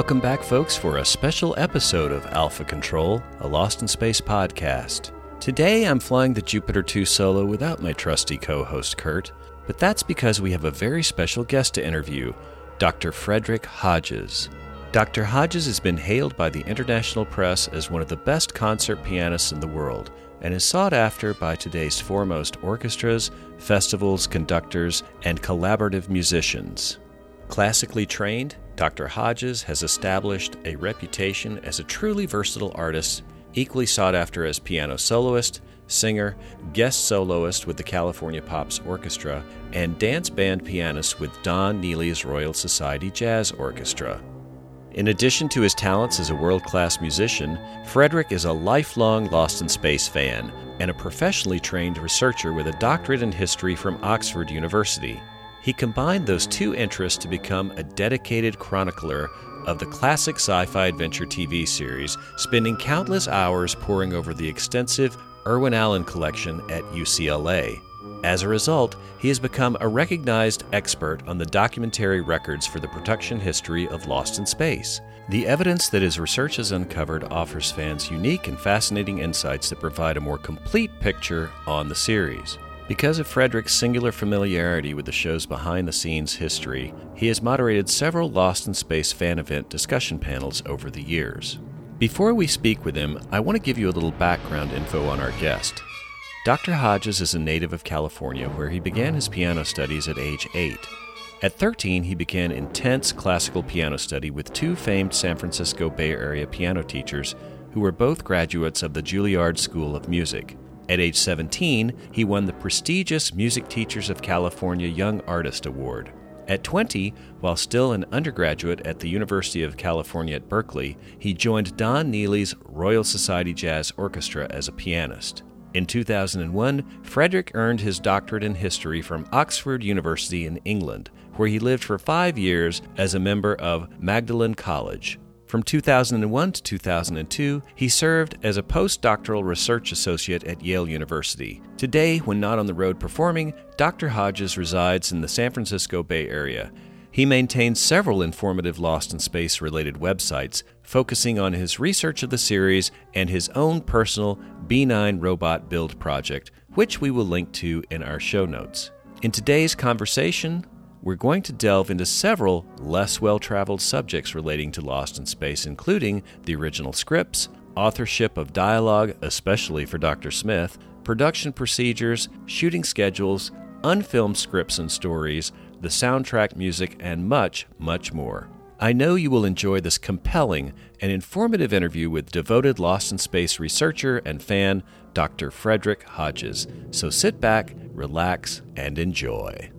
Welcome back, folks, for a special episode of Alpha Control, a Lost in Space podcast. Today I'm flying the Jupiter 2 solo without my trusty co host Kurt, but that's because we have a very special guest to interview Dr. Frederick Hodges. Dr. Hodges has been hailed by the international press as one of the best concert pianists in the world and is sought after by today's foremost orchestras, festivals, conductors, and collaborative musicians. Classically trained, Dr. Hodges has established a reputation as a truly versatile artist, equally sought after as piano soloist, singer, guest soloist with the California Pops Orchestra, and dance band pianist with Don Neely's Royal Society Jazz Orchestra. In addition to his talents as a world class musician, Frederick is a lifelong Lost in Space fan and a professionally trained researcher with a doctorate in history from Oxford University. He combined those two interests to become a dedicated chronicler of the classic sci fi adventure TV series, spending countless hours poring over the extensive Irwin Allen collection at UCLA. As a result, he has become a recognized expert on the documentary records for the production history of Lost in Space. The evidence that his research has uncovered offers fans unique and fascinating insights that provide a more complete picture on the series. Because of Frederick's singular familiarity with the show's behind the scenes history, he has moderated several Lost in Space fan event discussion panels over the years. Before we speak with him, I want to give you a little background info on our guest. Dr. Hodges is a native of California where he began his piano studies at age 8. At 13, he began intense classical piano study with two famed San Francisco Bay Area piano teachers who were both graduates of the Juilliard School of Music. At age 17, he won the prestigious Music Teachers of California Young Artist Award. At 20, while still an undergraduate at the University of California at Berkeley, he joined Don Neely's Royal Society Jazz Orchestra as a pianist. In 2001, Frederick earned his doctorate in history from Oxford University in England, where he lived for five years as a member of Magdalen College. From 2001 to 2002, he served as a postdoctoral research associate at Yale University. Today, when not on the road performing, Dr. Hodges resides in the San Francisco Bay Area. He maintains several informative Lost in Space related websites, focusing on his research of the series and his own personal B9 robot build project, which we will link to in our show notes. In today's conversation, we're going to delve into several less well traveled subjects relating to Lost in Space, including the original scripts, authorship of dialogue, especially for Dr. Smith, production procedures, shooting schedules, unfilmed scripts and stories, the soundtrack music, and much, much more. I know you will enjoy this compelling and informative interview with devoted Lost in Space researcher and fan, Dr. Frederick Hodges. So sit back, relax, and enjoy.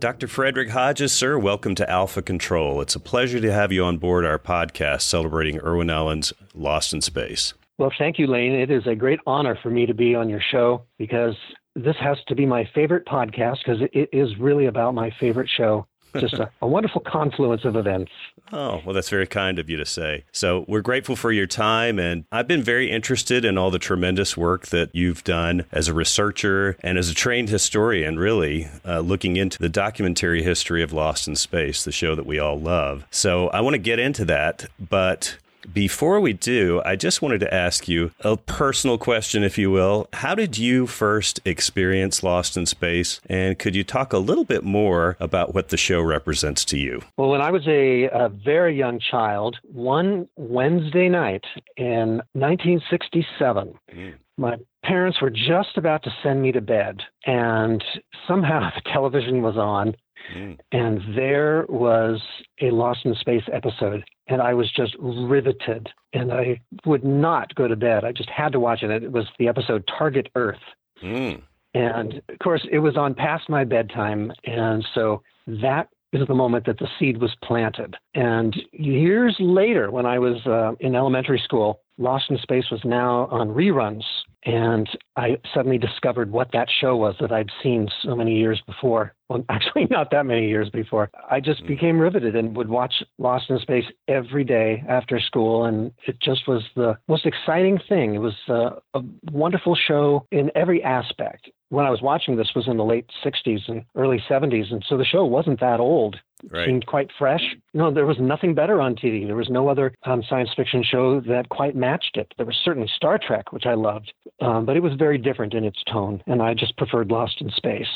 Dr. Frederick Hodges, sir, welcome to Alpha Control. It's a pleasure to have you on board our podcast celebrating Irwin Allen's Lost in Space. Well, thank you, Lane. It is a great honor for me to be on your show because this has to be my favorite podcast because it is really about my favorite show just a, a, wonderful confluence of events. Oh, well, that's very kind of you to say. So, we're grateful for your time. And I've been very interested in all the tremendous work that you've done as a researcher and as a trained historian, really, uh, looking into the documentary history of Lost in Space, the show that we all love. So, I want to get into that. But Before we do, I just wanted to ask you a personal question, if you will. How did you first experience Lost in Space? And could you talk a little bit more about what the show represents to you? Well, when I was a, a very young child, one Wednesday night in 1967, mm. my parents were just about to send me to bed, and somehow the television was on. Mm. And there was a Lost in Space episode, and I was just riveted. And I would not go to bed. I just had to watch it. It was the episode Target Earth. Mm. And of course, it was on past my bedtime. And so that is the moment that the seed was planted. And years later, when I was uh, in elementary school, Lost in Space was now on reruns. And I suddenly discovered what that show was that I'd seen so many years before. Well, actually, not that many years before. I just mm. became riveted and would watch Lost in Space every day after school. And it just was the most exciting thing. It was uh, a wonderful show in every aspect when I was watching this was in the late 60s and early 70s, and so the show wasn't that old. Right. seemed quite fresh. You know, there was nothing better on TV. There was no other um, science fiction show that quite matched it. There was certainly Star Trek, which I loved, um, but it was very different in its tone, and I just preferred Lost in Space.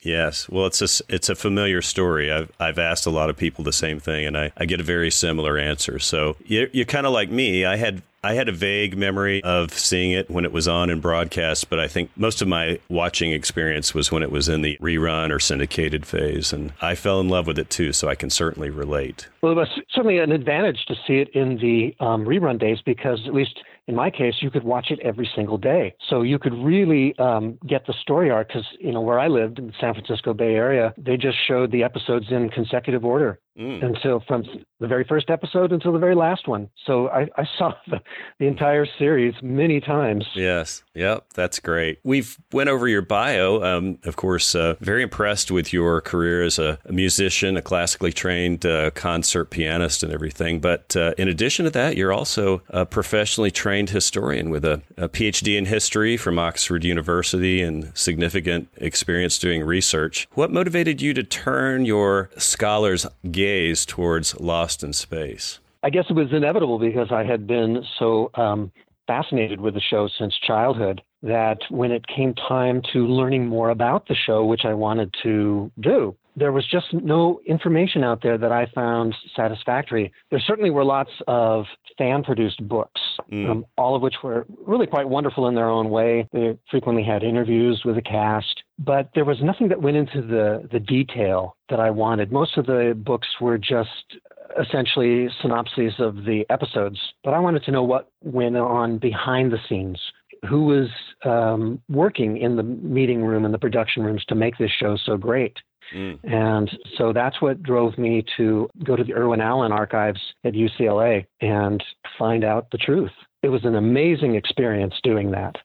Yes, well, it's a it's a familiar story. I've I've asked a lot of people the same thing, and I, I get a very similar answer. So you're, you're kind of like me. I had I had a vague memory of seeing it when it was on in broadcast, but I think most of my watching experience was when it was in the rerun or syndicated phase. And I fell in love with it too, so I can certainly relate. Well, it was certainly an advantage to see it in the um, rerun days because, at least in my case, you could watch it every single day. So you could really um, get the story arc because, you know, where I lived in the San Francisco Bay Area, they just showed the episodes in consecutive order mm. until from the very first episode until the very last one. So I, I saw the, the entire series many times. Yes. Yep. That's great. We've went over your bio. Um, of course, uh, very impressed with your career as a, a musician, a classically trained uh, concert pianist and everything. But uh, in addition to that, you're also a professionally trained historian with a, a PhD in history from Oxford University and significant experience doing research. What motivated you to turn your scholar's gaze gaze towards Lost in Space? I guess it was inevitable because I had been so um, fascinated with the show since childhood that when it came time to learning more about the show, which I wanted to do, there was just no information out there that I found satisfactory. There certainly were lots of fan produced books, mm. um, all of which were really quite wonderful in their own way. They frequently had interviews with the cast, but there was nothing that went into the, the detail that I wanted. Most of the books were just essentially synopses of the episodes, but I wanted to know what went on behind the scenes. Who was um, working in the meeting room and the production rooms to make this show so great? Mm. And so that's what drove me to go to the Irwin Allen archives at UCLA and find out the truth. It was an amazing experience doing that.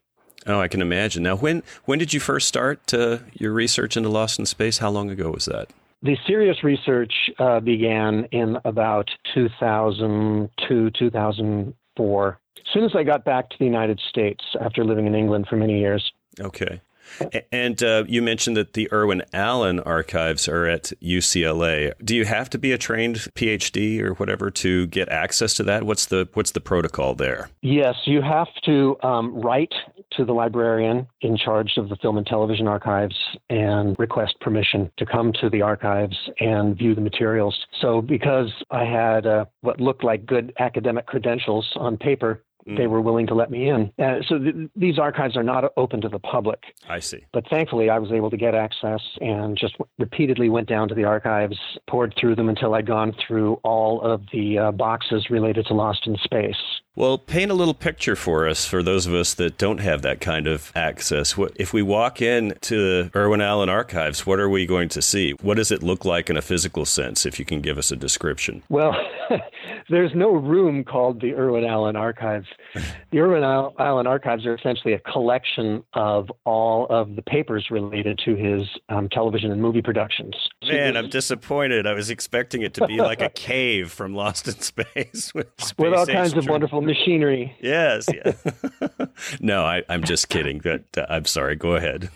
Oh, I can imagine. Now, when when did you first start uh, your research into Lost in Space? How long ago was that? The serious research uh, began in about 2002, 2004. As soon as I got back to the United States after living in England for many years. Okay. And uh, you mentioned that the Irwin Allen archives are at UCLA. Do you have to be a trained PhD or whatever to get access to that? What's the what's the protocol there? Yes, you have to um, write to the librarian in charge of the film and television archives and request permission to come to the archives and view the materials. So, because I had uh, what looked like good academic credentials on paper, Mm. They were willing to let me in. Uh, so th- these archives are not open to the public. I see. But thankfully, I was able to get access and just repeatedly went down to the archives, pored through them until I'd gone through all of the uh, boxes related to Lost in Space. Well, paint a little picture for us, for those of us that don't have that kind of access. What, if we walk in to the Irwin Allen archives, what are we going to see? What does it look like in a physical sense, if you can give us a description? Well, there's no room called the Irwin Allen archives. The Irwin Allen archives are essentially a collection of all of the papers related to his um, television and movie productions. Man, I'm disappointed. I was expecting it to be like a cave from Lost in Space with, with all kinds of wonderful machinery. Yes. Yeah. no, I, am just kidding. That uh, I'm sorry. Go ahead.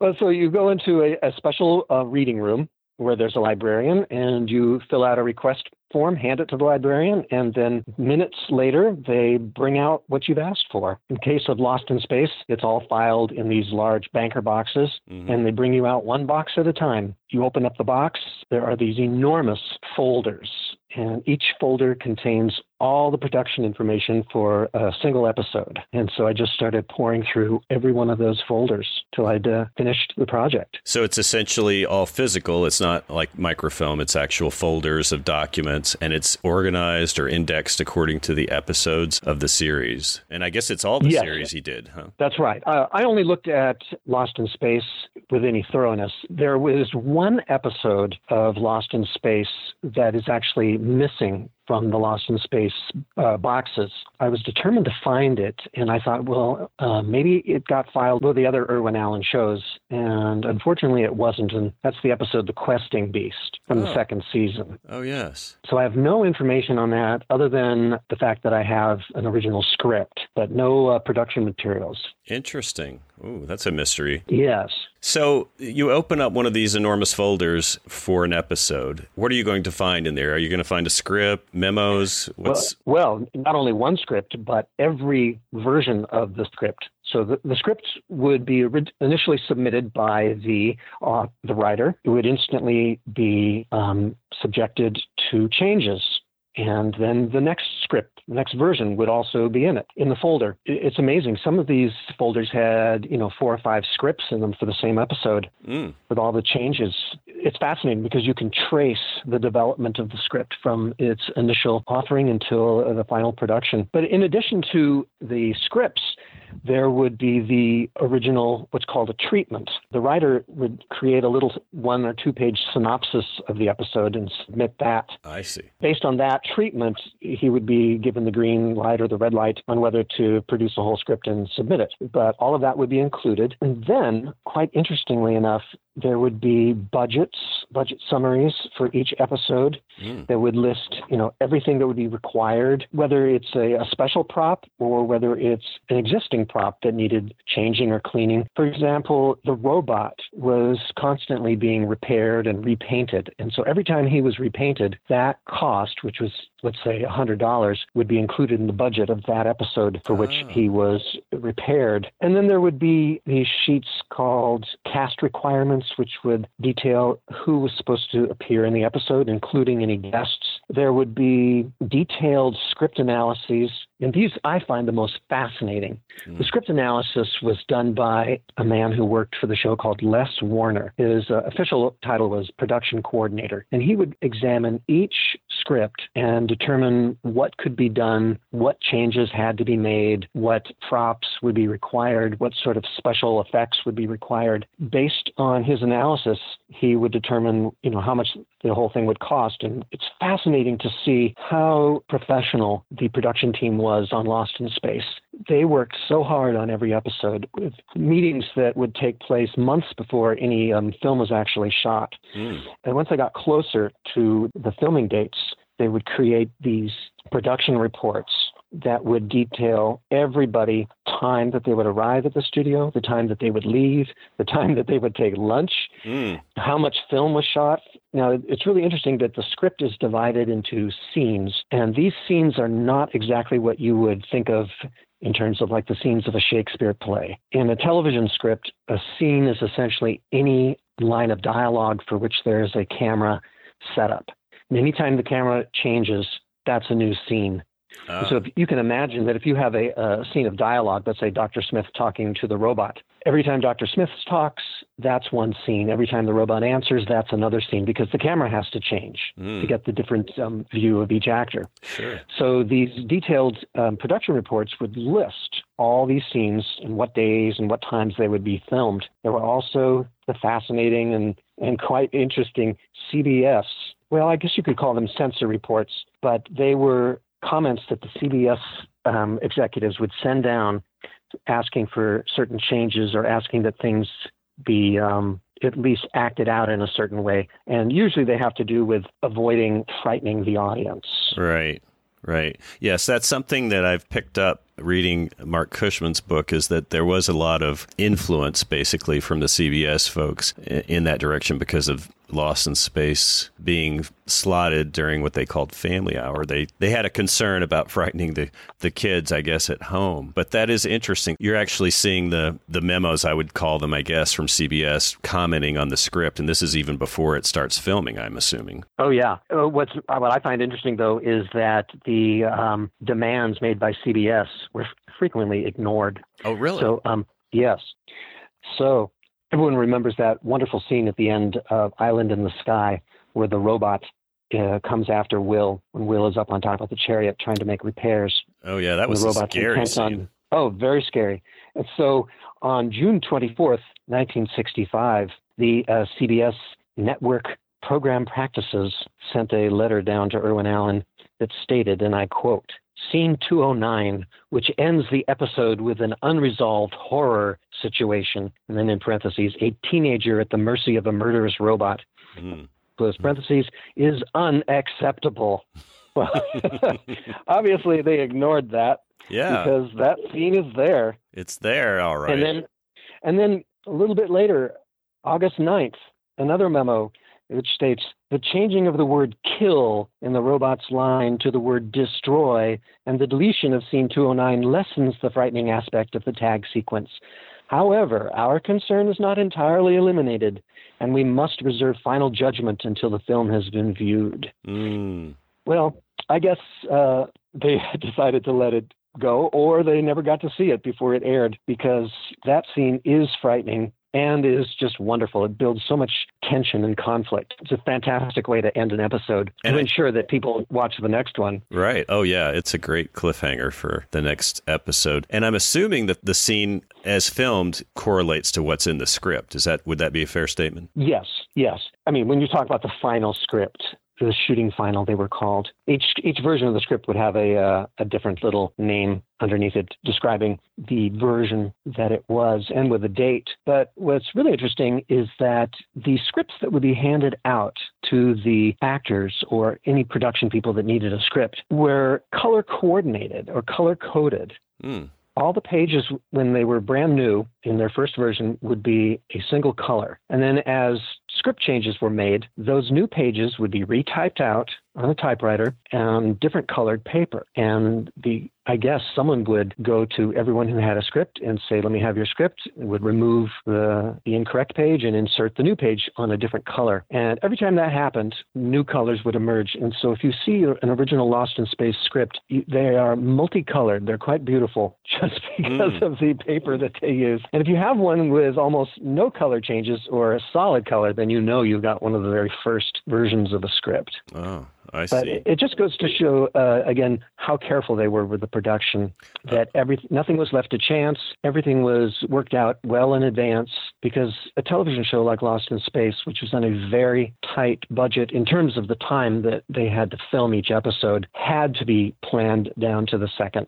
well, so you go into a, a special uh, reading room where there's a librarian and you fill out a request form, hand it to the librarian, and then minutes later, they bring out what you've asked for. In case of Lost in Space, it's all filed in these large banker boxes, mm-hmm. and they bring you out one box at a time. You open up the box, there are these enormous folders and each folder contains all the production information for a single episode. And so I just started poring through every one of those folders till I'd uh, finished the project. So it's essentially all physical. It's not like microfilm, it's actual folders of documents, and it's organized or indexed according to the episodes of the series. And I guess it's all the yes. series he did, huh? That's right. Uh, I only looked at Lost in Space with any thoroughness. There was one episode of Lost in Space that is actually missing from the Lost in Space uh, boxes. I was determined to find it, and I thought, well, uh, maybe it got filed with the other Irwin Allen shows, and unfortunately it wasn't. And that's the episode The Questing Beast from oh. the second season. Oh, yes. So I have no information on that other than the fact that I have an original script, but no uh, production materials. Interesting. Ooh, that's a mystery. Yes. So you open up one of these enormous folders for an episode. What are you going to find in there? Are you going to find a script, memos? What's... Well, well, not only one script, but every version of the script. So the, the script would be initially submitted by the uh, the writer. It would instantly be um, subjected to changes and then the next script, the next version would also be in it in the folder. It's amazing. Some of these folders had, you know, four or five scripts in them for the same episode mm. with all the changes. It's fascinating because you can trace the development of the script from its initial authoring until the final production. But in addition to the scripts, there would be the original, what's called a treatment. The writer would create a little one or two page synopsis of the episode and submit that. I see. Based on that treatment, he would be given the green light or the red light on whether to produce a whole script and submit it. But all of that would be included. And then, quite interestingly enough, there would be budgets, budget summaries for each episode mm. that would list, you know, everything that would be required, whether it's a, a, special prop or whether it's an existing prop that needed changing or cleaning. For example, the robot was constantly being repaired and repainted. And so every time he was repainted, that cost, which was let's say $100 would be included in the budget of that episode for which oh. he was repaired. And then there would be these sheets called cast requirements, which would detail who was supposed to appear in the episode, including any guests. There would be detailed script analyses and these I find the most fascinating. Mm. The script analysis was done by a man who worked for the show called Les Warner. His uh, official title was production coordinator. And he would examine each script and determine what could be done, what changes had to be made, what props would be required, what sort of special effects would be required. Based on his analysis, he would determine, you know, how much the whole thing would cost. And it's fascinating to see how professional the production team was on Lost in Space. They worked so hard on every episode with meetings that would take place months before any um, film was actually shot. Mm. And once I got closer to the filming dates, they would create these production reports that would detail everybody time that they would arrive at the studio, the time that they would leave, the time that they would take lunch, mm. how much film was shot. Now, it's really interesting that the script is divided into scenes, and these scenes are not exactly what you would think of in terms of like the scenes of a Shakespeare play. In a television script, a scene is essentially any line of dialogue for which there is a camera setup. And anytime the camera changes, that's a new scene. Uh. So if you can imagine that if you have a, a, scene of dialogue, let's say Dr. Smith talking to the robot, every time Dr. Smith talks, that's one scene. Every time the robot answers, that's another scene because the camera has to change mm. to get the different um, view of each actor. Sure. So these detailed um, production reports would list all these scenes and what days and what times they would be filmed. There were also the fascinating and, and quite interesting CBS well, I guess you could call them censor reports, but they were comments that the CBS um, executives would send down asking for certain changes or asking that things be um, at least acted out in a certain way. And usually they have to do with avoiding frightening the audience. Right. Right. Yes, that's something that I've picked up reading Marc Cushman's book is that there was a lot of influence basically from the CBS folks in that direction because of Lost in Space being slotted during what they called family hour. They they had a concern about frightening the, the kids, I guess, at home. But that is interesting. You're actually seeing the the memos, I would call them, I guess, from CBS commenting on the script, and this is even before it starts filming. I'm assuming. Oh yeah. Uh, what's what I find interesting though is that the um, demands made by CBS were frequently ignored. Oh really? So um, yes. So everyone remembers that wonderful scene at the end of Island in the Sky where the robot uh, comes after Will when Will is up on top of the chariot trying to make repairs. Oh yeah, that was the a scary scene. On, oh, very scary. And so on June 24th, 1965, the uh, CBS network program practices sent a letter down to Irwin Allen that stated, and I quote, Scene 209, which ends the episode with an unresolved horror situation, and then in parentheses, a teenager at the mercy of a murderous robot. Mm. Close parentheses, is unacceptable. Well, obviously they ignored that. Yeah. Because that scene is there. It's there, all right. And then, and then a little bit later, August 9th, another memo which states the changing of the word kill in the robot's line to the word destroy and the deletion of scene 209 lessens the frightening aspect of the tag sequence. However, our concern is not entirely eliminated, and we must reserve final judgment until the film has been viewed. Mm. Well, I guess uh, they decided to let it go, or they never got to see it before it aired because that scene is frightening and is just wonderful. It builds so much tension and conflict. It's a fantastic way to end an episode and to ensure that people watch the next one. Right. Oh, yeah. It's a great cliffhanger for the next episode. And I'm assuming that the scene as filmed correlates to what's in the script. Is that would that be a fair statement? Yes. Yes. I mean, when you talk about the final script, the shooting final they were called. Each each version of the script would have a uh, a different little name underneath it describing the version that it was and with a date. But what's really interesting is that the scripts that would be handed out to the actors or any production people that needed a script were color coordinated or color coded. Mm all the pages when they were brand new in their first version would be a single color. And then as script changes were made, those new pages would be retyped out on a typewriter and different colored paper. And the I guess someone would go to everyone who had a script and say, "Let me have your script." It would remove the, the incorrect page and insert the new page on a different color. And every time that happened, new colors would emerge. And so, if you see an original Lost in Space script, they are multicolored. They're quite beautiful just because mm. of the paper that they use. And if you have one with almost no color changes or a solid color, then you know you've got one of the very first versions of a script. Oh. I but see. it just goes to show uh, again how careful they were with the production. That every nothing was left to chance. Everything was worked out well in advance because a television show like Lost in Space, which was on a very tight budget in terms of the time that they had to film each episode, had to be planned down to the second.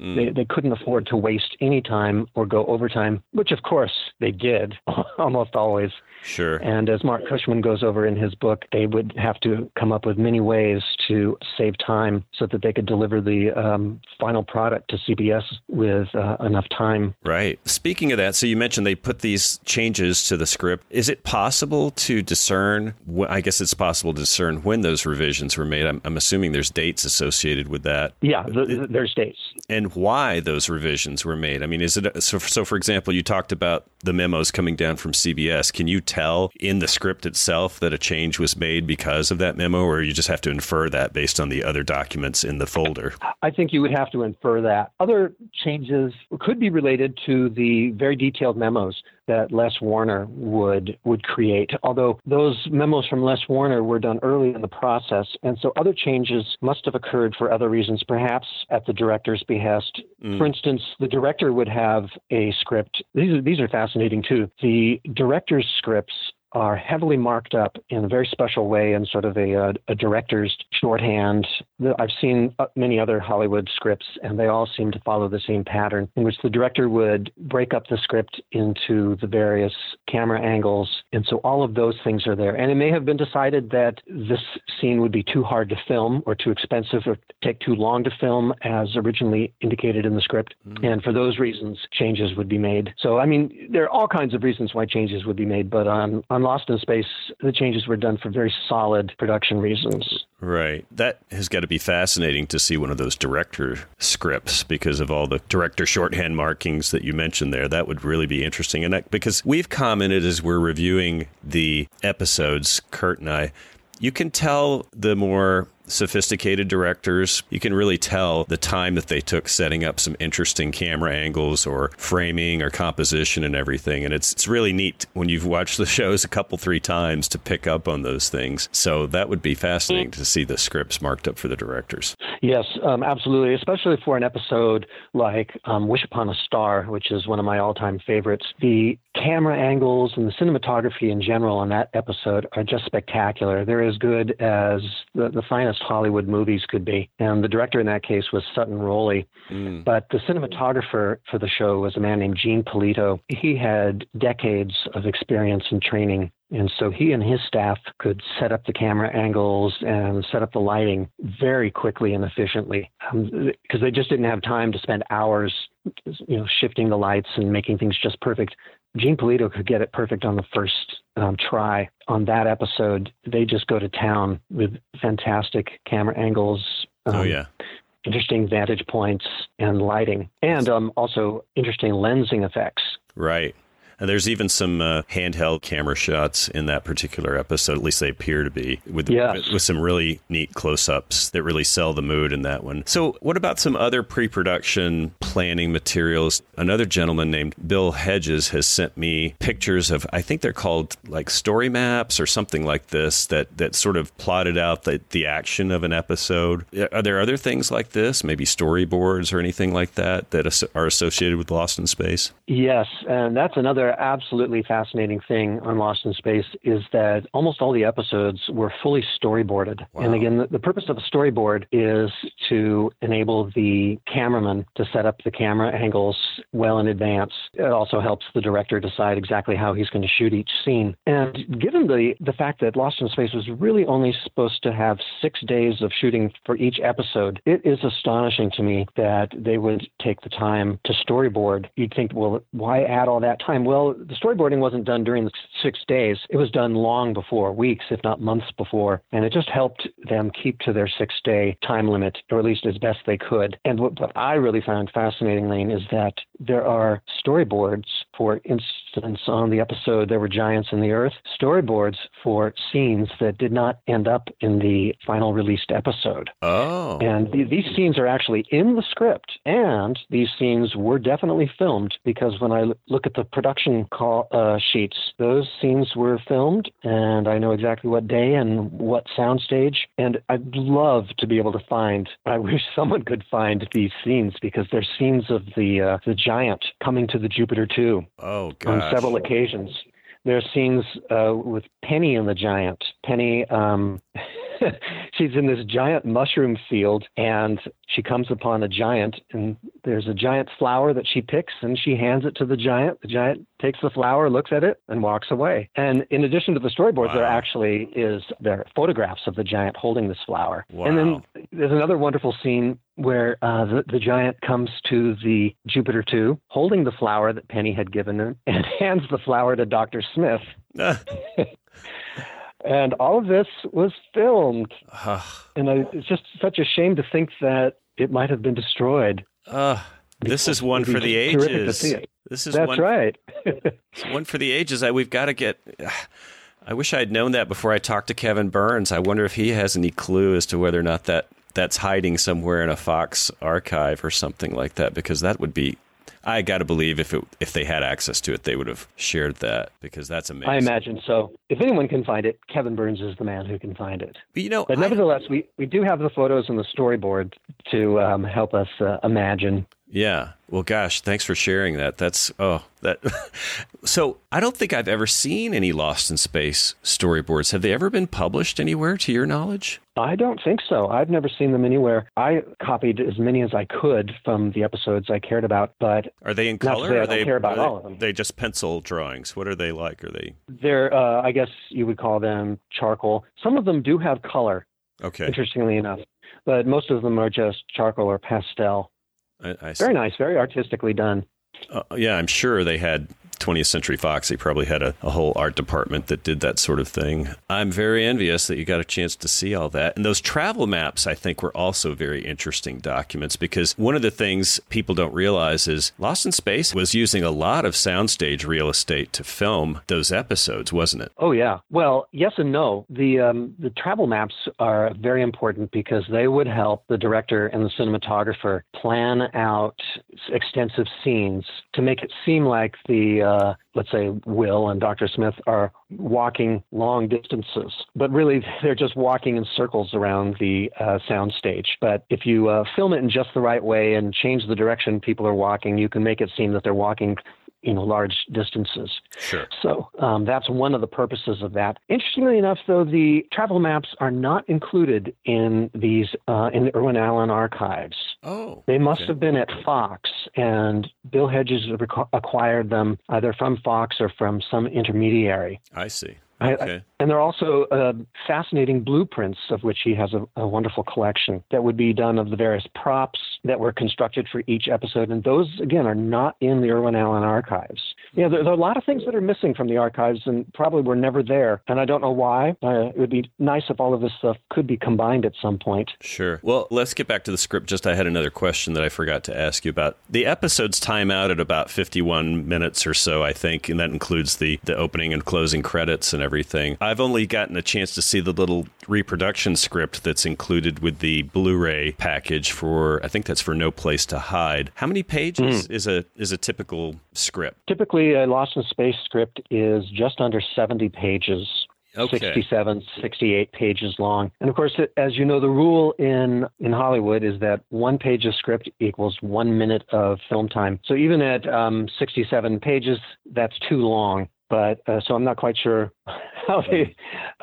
Mm. They, they couldn't afford to waste any time or go overtime, which of course they did almost always. Sure. And as Marc Cushman goes over in his book, they would have to come up with many ways to save time so that they could deliver the um, final product to CBS with uh, enough time. Right. Speaking of that, so you mentioned they put these changes to the script. Is it possible to discern? I guess it's possible to discern when those revisions were made. I'm, I'm assuming there's dates associated with that. Yeah, the, there's dates. And why those revisions were made? I mean, is it so? So, for example, you talked about the memos coming down from CBS. Can you tell in the script itself that a change was made because of that memo, or you just have to infer that based on the other documents in the folder? I think you would have to infer that. Other changes could be related to the very detailed memos that Les Warner would would create. Although those memos from Les Warner were done early in the process, and so other changes must have occurred for other reasons, perhaps at the director's behest. Mm. For instance, the director would have a script. These are these are fascinating too. The director's scripts are heavily marked up in a very special way in sort of a, a, a director's shorthand. I've seen uh, many other Hollywood scripts, and they all seem to follow the same pattern in which the director would break up the script into the various camera angles. And so all of those things are there. And it may have been decided that this scene would be too hard to film or too expensive or take too long to film as originally indicated in the script. Mm-hmm. And for those reasons, changes would be made. So, I mean, there are all kinds of reasons why changes would be made, but on, on on Lost in Space, the changes were done for very solid production reasons. Right. That has got to be fascinating to see one of those director scripts because of all the director shorthand markings that you mentioned there. That would really be interesting. And that, because we've commented as we're reviewing the episodes, Kurt and I, you can tell the more sophisticated directors, you can really tell the time that they took setting up some interesting camera angles or framing or composition and everything. And it's it's really neat when you've watched the shows a couple three times to pick up on those things. So that would be fascinating to see the scripts marked up for the directors. Yes, um, absolutely, especially for an episode like um, Wish Upon a Star, which is one of my all-time favorites. The camera angles and the cinematography in general on that episode are just spectacular. They're as good as the, the finest Hollywood movies could be. And the director in that case was Sutton Roley. Mm. But the cinematographer for the show was a man named Gene Polito. He had decades of experience and training and so he and his staff could set up the camera angles and set up the lighting very quickly and efficiently because um, they just didn't have time to spend hours, you know, shifting the lights and making things just perfect. Gene Polito could get it perfect on the first um, try. On that episode, they just go to town with fantastic camera angles. Oh, um, oh yeah. Interesting vantage points and lighting, and um, also interesting lensing effects. Right. And there's even some uh, handheld camera shots in that particular episode. At least they appear to be with yes. with some really neat close-ups that really sell the mood in that one. So, what about some other pre-production planning materials? Another gentleman named Bill Hedges has sent me pictures of I think they're called like story maps or something like this that that sort of plotted out the, the action of an episode. Are there other things like this? Maybe storyboards or anything like that that are associated with Lost in Space? Yes, and that's another absolutely fascinating thing on Lost in Space is that almost all the episodes were fully storyboarded. Wow. And again, the, the, purpose of a storyboard is to enable the cameraman to set up the camera angles well in advance. It also helps the director decide exactly how he's going to shoot each scene. And given the, the fact that Lost in Space was really only supposed to have six days of shooting for each episode, it is astonishing to me that they would take the time to storyboard. You'd think, well, why add all that time? Well, well, the storyboarding wasn't done during the six days. It was done long before, weeks, if not months before. And it just helped them keep to their six day time limit, or at least as best they could. And what, what I really found fascinating, Lane, is that there are storyboards, for instance, on the episode There Were Giants in the Earth, storyboards for scenes that did not end up in the final released episode. Oh. And th- these scenes are actually in the script, and these scenes were definitely filmed because when I look at the production call, uh, sheets. Those scenes were filmed, and I know exactly what day and what soundstage. And I'd love to be able to find. I wish someone could find these scenes because they're scenes of the uh, the giant coming to the Jupiter 2 oh, on several occasions. There are scenes uh, with Penny and the giant. Penny. Um, she's in this giant mushroom field and she comes upon a giant and there's a giant flower that she picks and she hands it to the giant. The giant takes the flower, looks at it, and walks away. And in addition to the storyboards, wow. there actually is there photographs of the giant holding this flower. Wow. And then there's another wonderful scene where uh, the, the giant comes to the Jupiter 2 holding the flower that Penny had given him and hands the flower to Dr. Smith. And all of this was filmed. and I, it's just such a shame to think that it might have been destroyed. Uh, this is one for the ages. This is That's one, right. one for the ages. I, we've got to get. I wish I'd known that before I talked to Kevin Burns. I wonder if he has any clue as to whether or not that that's hiding somewhere in a Fox archive or something like that, because that would be I got to believe if it if they had access to it, they would have shared that because that's amazing. I imagine so. If anyone can find it, Kevin Burns is the man who can find it. But you know, but nevertheless, I, we we do have the photos and the storyboard to um, help us uh, imagine yeah. Well, gosh, thanks for sharing that. That's oh that. so I don't think I've ever seen any Lost in Space storyboards. Have they ever been published anywhere, to your knowledge? I don't think so. I've never seen them anywhere. I copied as many as I could from the episodes I cared about, but are they in color? I they care about they, all of them. They just pencil drawings. What are they like? Are they? They're, uh, I guess you would call them charcoal. Some of them do have color. Okay. Interestingly enough, but most of them are just charcoal or pastel. I, I very nice, very artistically done. Uh, yeah, I'm sure they had 20th Century Fox, they probably had a, a whole art department that did that sort of thing. I'm very envious that you got a chance to see all that. And those travel maps, I think, were also very interesting documents because one of the things people don't realize is Lost in Space was using a lot of soundstage real estate to film those episodes, wasn't it? Oh yeah. Well, yes and no. The um, the travel maps are very important because they would help the director and the cinematographer plan out extensive scenes to make it seem like the uh, let's say Will and Dr. Smith are walking long distances, but really they're just walking in circles around the uh, sound stage. But if you uh, film it in just the right way and change the direction people are walking, you can make it seem that they're walking you know large distances. Sure. So um, that's one of the purposes of that. Interestingly enough, though, the travel maps are not included in these uh, in the Irwin Allen archives. Oh, they must okay. have been at Fox, and Bill Hedges acquired them either from Fox or from some intermediary. I see. Okay. I, and there are also uh, fascinating blueprints, of which he has a, a, wonderful collection, that would be done of the various props that were constructed for each episode. And those, again, are not in the Irwin Allen archives. Yeah, there, there, are a lot of things that are missing from the archives and probably were never there. And I don't know why. Uh, it would be nice if all of this stuff could be combined at some point. Sure. Well, let's get back to the script. Just I had another question that I forgot to ask you about. The episodes time out at about 51 minutes or so, I think, and that includes the, the opening and closing credits and everything. I've only gotten a chance to see the little reproduction script that's included with the Blu-ray package for I think that's for No Place to Hide. How many pages mm. is a is a typical script? Typically a Lost in Space script is just under 70 pages. Okay. 67, 68 pages long. And of course, as you know, the rule in, in Hollywood is that one page of script equals one minute of film time. So even at um, 67 pages, that's too long. But uh, so I'm not quite sure how they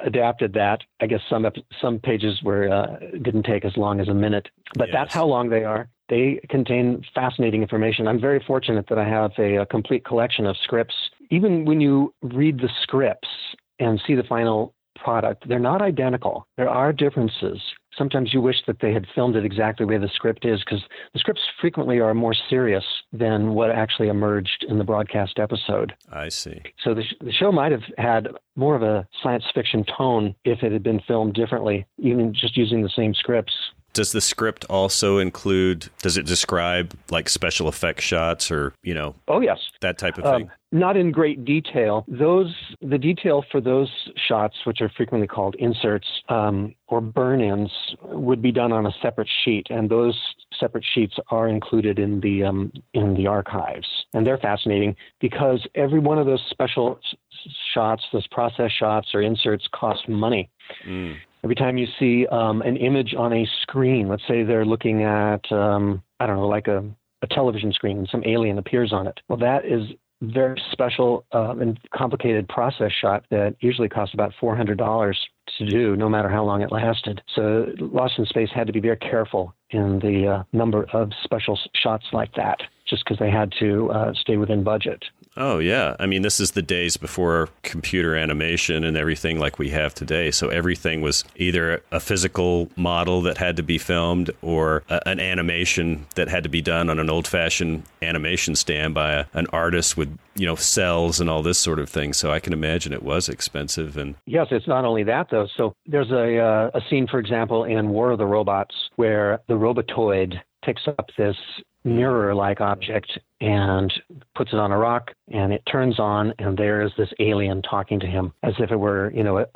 adapted that. I guess some some pages were uh, didn't take as long as a minute, but yes. that's how long they are. They contain fascinating information. I'm very fortunate that I have a, a complete collection of scripts. Even when you read the scripts and see the final product, they're not identical. There are differences sometimes you wish that they had filmed it exactly the way the script is because the scripts frequently are more serious than what actually emerged in the broadcast episode. I see. So the, sh- the show might have had more of a science fiction tone if it had been filmed differently, even just using the same scripts. Does the script also include? Does it describe like special effect shots or you know? Oh yes, that type of uh, thing. not in great detail. Those the detail for those shots, which are frequently called inserts um, or burn-ins, would be done on a separate sheet, and those separate sheets are included in the um, in the archives, and they're fascinating because every one of those special shots, those process shots or inserts, cost money. Mm. Every time you see um, an image on a screen, let's say they're looking at, um, I don't know, like a, a television screen and some alien appears on it. Well, that is very special uh, and complicated process shot that usually costs about $400 to do, no matter how long it lasted. So Lost in Space had to be very careful in the uh, number of special shots like that, just because they had to uh, stay within budget. Oh, yeah. I mean, this is the days before computer animation and everything like we have today. So everything was either a physical model that had to be filmed or a, an animation that had to be done on an old fashioned animation stand by a, an artist with, you know, cels and all this sort of thing. So I can imagine it was expensive. And yes, it's not only that, though. So there's a, uh, a scene, for example, in War of the Robots where the Robotoid picks up this mirror like object and puts it on a rock and it turns on and there's this alien talking to him as if it were you know a,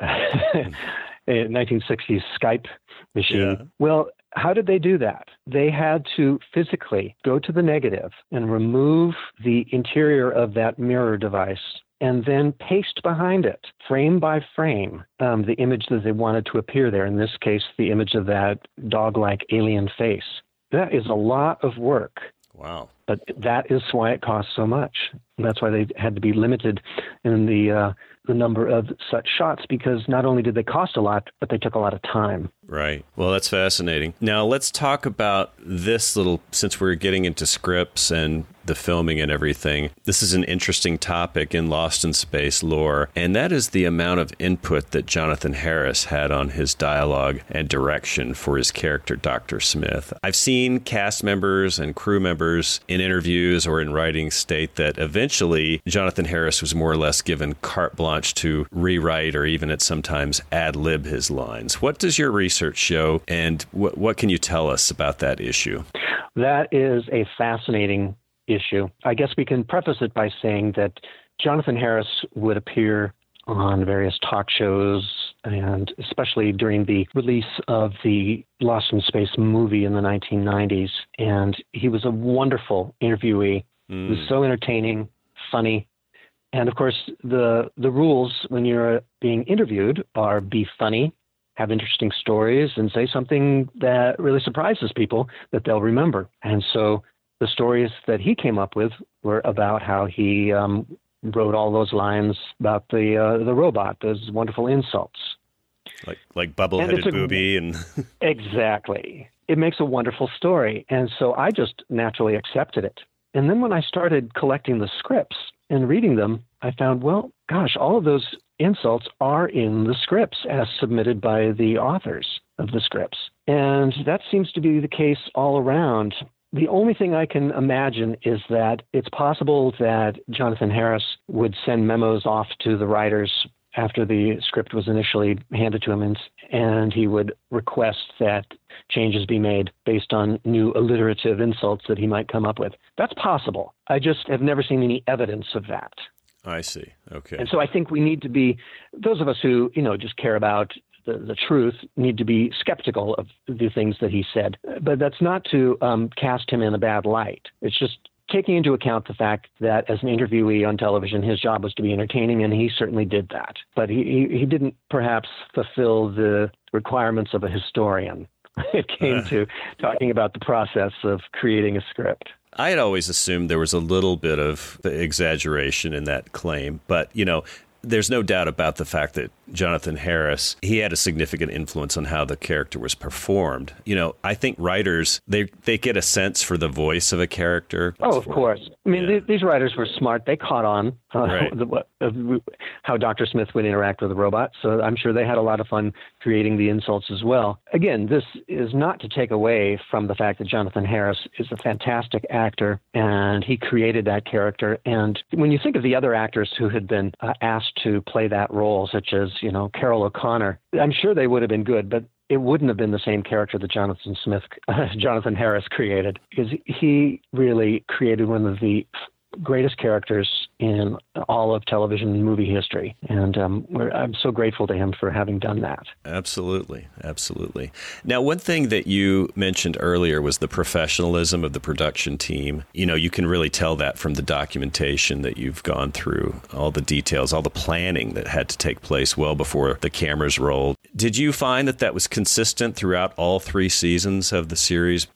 a 1960s skype machine yeah. well how did they do that? They had to physically go to the negative and remove the interior of that mirror device and then paste behind it, frame by frame, um, the image that they wanted to appear there. In this case, the image of that dog like alien face. That is a lot of work. Wow. But that is why it costs so much. That's why they had to be limited in the uh, the number of such shots because not only did they cost a lot, but they took a lot of time. Right. Well, that's fascinating. Now, let's talk about this little, since we're getting into scripts and the filming and everything. This is an interesting topic in Lost in Space lore, and that is the amount of input that Jonathan Harris had on his dialogue and direction for his character, Dr. Smith. I've seen cast members and crew members in interviews or in writing state that eventually Jonathan Harris was more or less given carte blanche to rewrite or even at sometimes ad lib his lines. What does your research show, and what, what can you tell us about that issue? That is a fascinating issue. I guess we can preface it by saying that Jonathan Harris would appear on various talk shows, and especially during the release of the Lost in Space movie in the 1990s. And he was a wonderful interviewee. Mm. He was hmm. so entertaining, funny. And of course, the the rules when you're being interviewed are be funny, have interesting stories, and say something that really surprises people that they'll remember. And so the stories that he came up with were about how he um, wrote all those lines about the uh, the robot, those wonderful insults. Like like bubble-headed booby and exactly. It makes a wonderful story, and so I just naturally accepted it. And then when I started collecting the scripts and reading them, I found, well, gosh, all of those insults are in the scripts as submitted by the authors of the scripts. And that seems to be the case all around. The only thing I can imagine is that it's possible that Jonathan Harris would send memos off to the writers after the script was initially handed to him, and, and he would request that changes be made based on new alliterative insults that he might come up with. That's possible. I just have never seen any evidence of that. I see. Okay. And so I think we need to be those of us who, you know, just care about the, the truth need to be skeptical of the things that he said. But that's not to um, cast him in a bad light. It's just taking into account the fact that as an interviewee on television, his job was to be entertaining, and he certainly did that. But he, he, he didn't perhaps fulfill the requirements of a historian. It came to talking about the process of creating a script. I had always assumed there was a little bit of exaggeration in that claim, but you know, there's no doubt about the fact that Jonathan Harris, he had a significant influence on how the character was performed. You know, I think writers they they get a sense for the voice of a character. Oh, of course. I mean, yeah. these writers were smart. They caught on uh, right. the, uh, how Dr. Smith would interact with the robot. So I'm sure they had a lot of fun creating the insults as well. Again, this is not to take away from the fact that Jonathan Harris is a fantastic actor and he created that character. And when you think of the other actors who had been uh, asked to play that role, such as you know, Carroll O'Connor. I'm sure they would have been good, but it wouldn't have been the same character that Jonathan Smith, uh, Jonathan Harris created, because he really created one of the greatest characters in all of television and movie history. And um, I'm so grateful to him for having done that. Absolutely. Absolutely. Now, one thing that you mentioned earlier was the professionalism of the production team. You know, you can really tell that from the documentation that you've gone through, all the details, all the planning that had to take place well before the cameras rolled. Did you find that that was consistent throughout all three seasons of the series?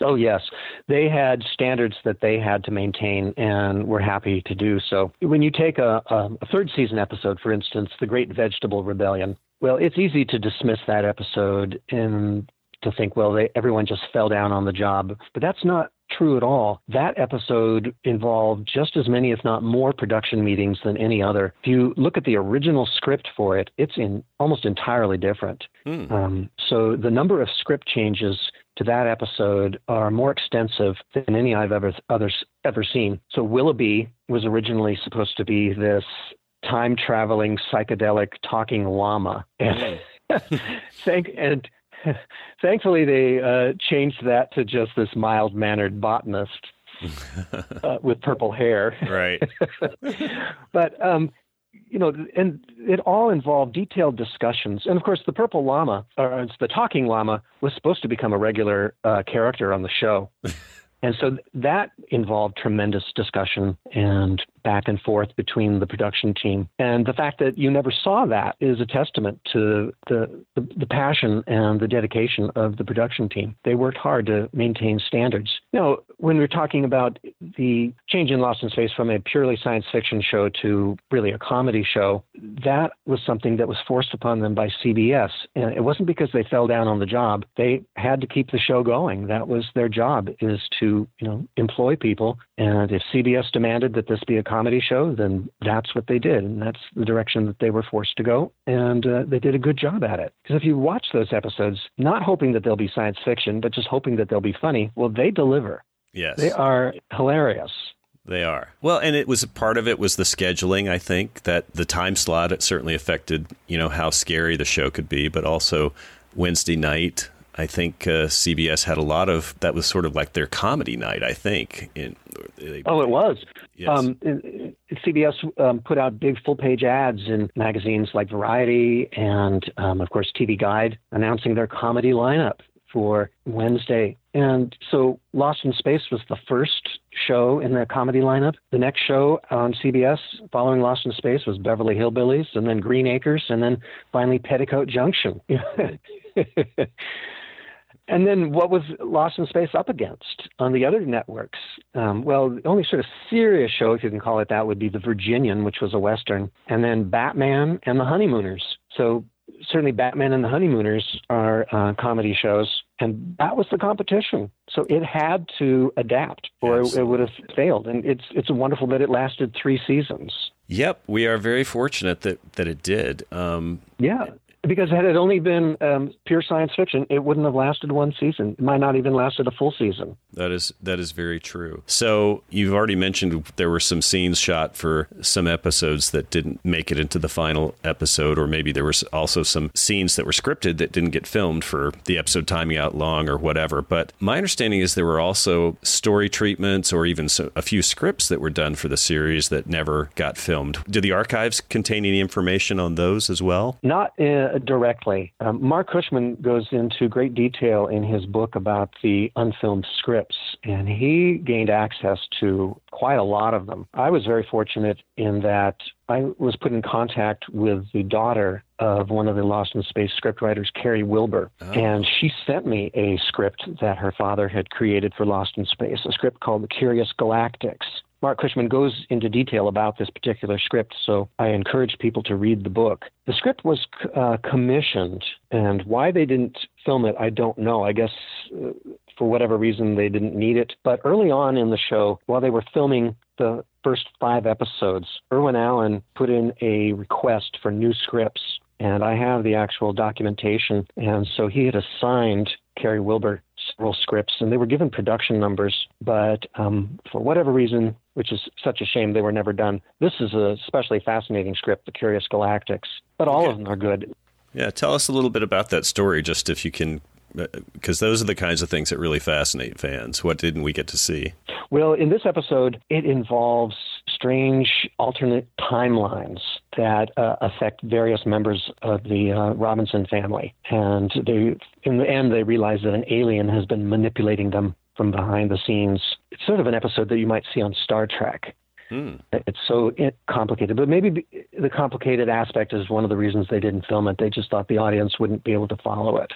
Oh, yes. They had standards that they had to maintain and were happy to do so. When you take a, a, a third season episode, for instance, The Great Vegetable Rebellion, well, it's easy to dismiss that episode and to think, well, they, everyone just fell down on the job. But that's not true at all. That episode involved just as many, if not more, production meetings than any other. If you look at the original script for it, it's in almost entirely different. Mm. Um, so the number of script changes to that episode are more extensive than any I've ever others ever seen. So Willoughby was originally supposed to be this time traveling psychedelic talking llama, and thank and thankfully they uh, changed that to just this mild mannered botanist. uh, with purple hair, right? but um, you know, and it all involved detailed discussions. And of course, the purple llama, or it's the talking llama, was supposed to become a regular uh, character on the show. and so that involved tremendous discussion and back and forth between the production team. And the fact that you never saw that is a testament to the, the, the, passion and the dedication of the production team. They worked hard to maintain standards. Now, when we're talking about the change in Lost in Space from a purely science fiction show to really a comedy show, that was something that was forced upon them by CBS. And it wasn't because they fell down on the job. They had to keep the show going. That was their job is to, you know, employ people. And if CBS demanded that this be a comedy show, then that's what they did, and that's the direction that they were forced to go, and uh, they did a good job at it. Because if you watch those episodes, not hoping that they'll be science fiction, but just hoping that they'll be funny, well, they deliver. Yes. They are hilarious. They are. Well, and it was part of it was the scheduling, I think, that the time slot it certainly affected, you know, how scary the show could be, but also Wednesday night I think uh, CBS had a lot of that was sort of like their comedy night. I think. In, they, oh, it was. Yes. Um, CBS um, put out big full page ads in magazines like Variety and, um, of course, TV Guide announcing their comedy lineup for Wednesday. And so Lost in Space was the first show in the comedy lineup. The next show on CBS following Lost in Space was Beverly Hillbillies and then Green Acres and then finally Petticoat Junction. And then what was Lost in Space up against on the other networks? Um, well, the only sort of serious show, if you can call it that, would be The Virginian, which was a Western, and then Batman and The Honeymooners. So certainly Batman and The Honeymooners are uh, comedy shows, and that was the competition. So it had to adapt, or it, it would have failed. And it's it's wonderful that it lasted three seasons. Yep, we are very fortunate that that it did. Um, yeah, because had it only been um, pure science fiction, it wouldn't have lasted one season. It might not even lasted a full season. That is that is very true. So you've already mentioned there were some scenes shot for some episodes that didn't make it into the final episode, or maybe there was also some scenes that were scripted that didn't get filmed for the episode timing out long or whatever. But my understanding is there were also story treatments or even a few scripts that were done for the series that never got filmed. Do the archives contain any information on those as well? Not. Uh, directly. Um, Marc Cushman goes into great detail in his book about the unfilmed scripts, and he gained access to quite a lot of them. I was very fortunate in that I was put in contact with the daughter of one of the Lost in Space scriptwriters, Carey Wilber, oh. and she sent me a script that her father had created for Lost in Space, a script called The Curious Galactics. Marc Cushman goes into detail about this particular script, so I encourage people to read the book. The script was uh, commissioned, and why they didn't film it, I don't know. I guess uh, for whatever reason they didn't need it. But early on in the show, while they were filming the first five episodes, Irwin Allen put in a request for new scripts. And I have the actual documentation. And so he had assigned Carey Wilber several scripts, and they were given production numbers, but um, for whatever reason, which is such a shame they were never done. This is a especially fascinating script, The Curious Galactics, but all okay. of them are good. Yeah, tell us a little bit about that story, just if you can, because uh, those are the kinds of things that really fascinate fans. What didn't we get to see? Well, in this episode, it involves strange alternate timelines that uh, affect various members of the uh, Robinson family. And they, in the end, they realize that an alien has been manipulating them from behind the scenes. It's sort of an episode that you might see on Star Trek. Hmm. It's so complicated, but maybe the complicated aspect is one of the reasons they didn't film it. They just thought the audience wouldn't be able to follow it.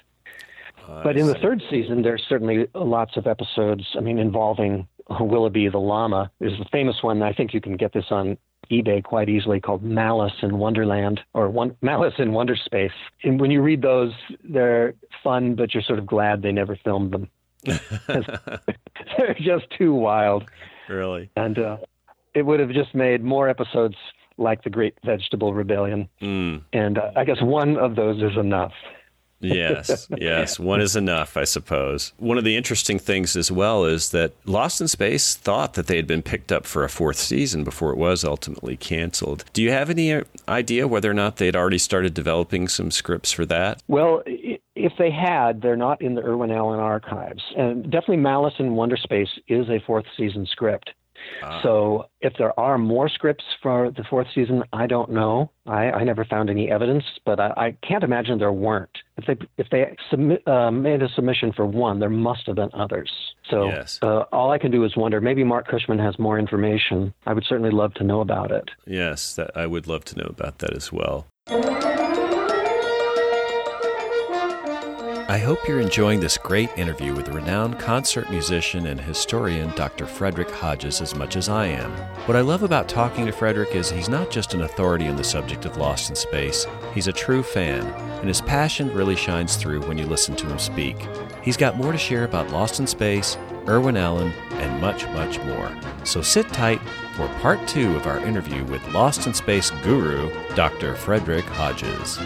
Uh, but in the third season, there's certainly lots of episodes. I mean, involving Willoughby the llama. There's a famous one. I think you can get this on eBay quite easily called Malice in Wonderland or one, Malice in Wonderspace. And when you read those, they're fun, but you're sort of glad they never filmed them. they're just too wild. Really? And uh, it would have just made more episodes like the Great Vegetable Rebellion. Mm. And uh, I guess one of those is enough. Yes, yes. One is enough, I suppose. One of the interesting things as well is that Lost in Space thought that they had been picked up for a fourth season before it was ultimately canceled. Do you have any uh, idea whether or not they'd already started developing some scripts for that? Well, if they had, they're not in the Irwin Allen archives. And definitely Malice in Wonderspace is a fourth season script. Ah. So if there are more scripts for the fourth season, I don't know. I, I never found any evidence, but I, I, can't imagine there weren't. If they if they submit, uh, made a submission for one, there must have been others. So yes. uh, all I can do is wonder. Maybe Marc Cushman has more information. I would certainly love to know about it. Yes, that, I would love to know about that as well. I hope you're enjoying this great interview with the renowned concert musician and historian Dr. Frederick Hodges as much as I am. What I love about talking to Frederick is he's not just an authority on the subject of Lost in Space, he's a true fan, and his passion really shines through when you listen to him speak. He's got more to share about Lost in Space, Irwin Allen, and much, much more. So sit tight for part two of our interview with Lost in Space guru, Dr. Frederick Hodges.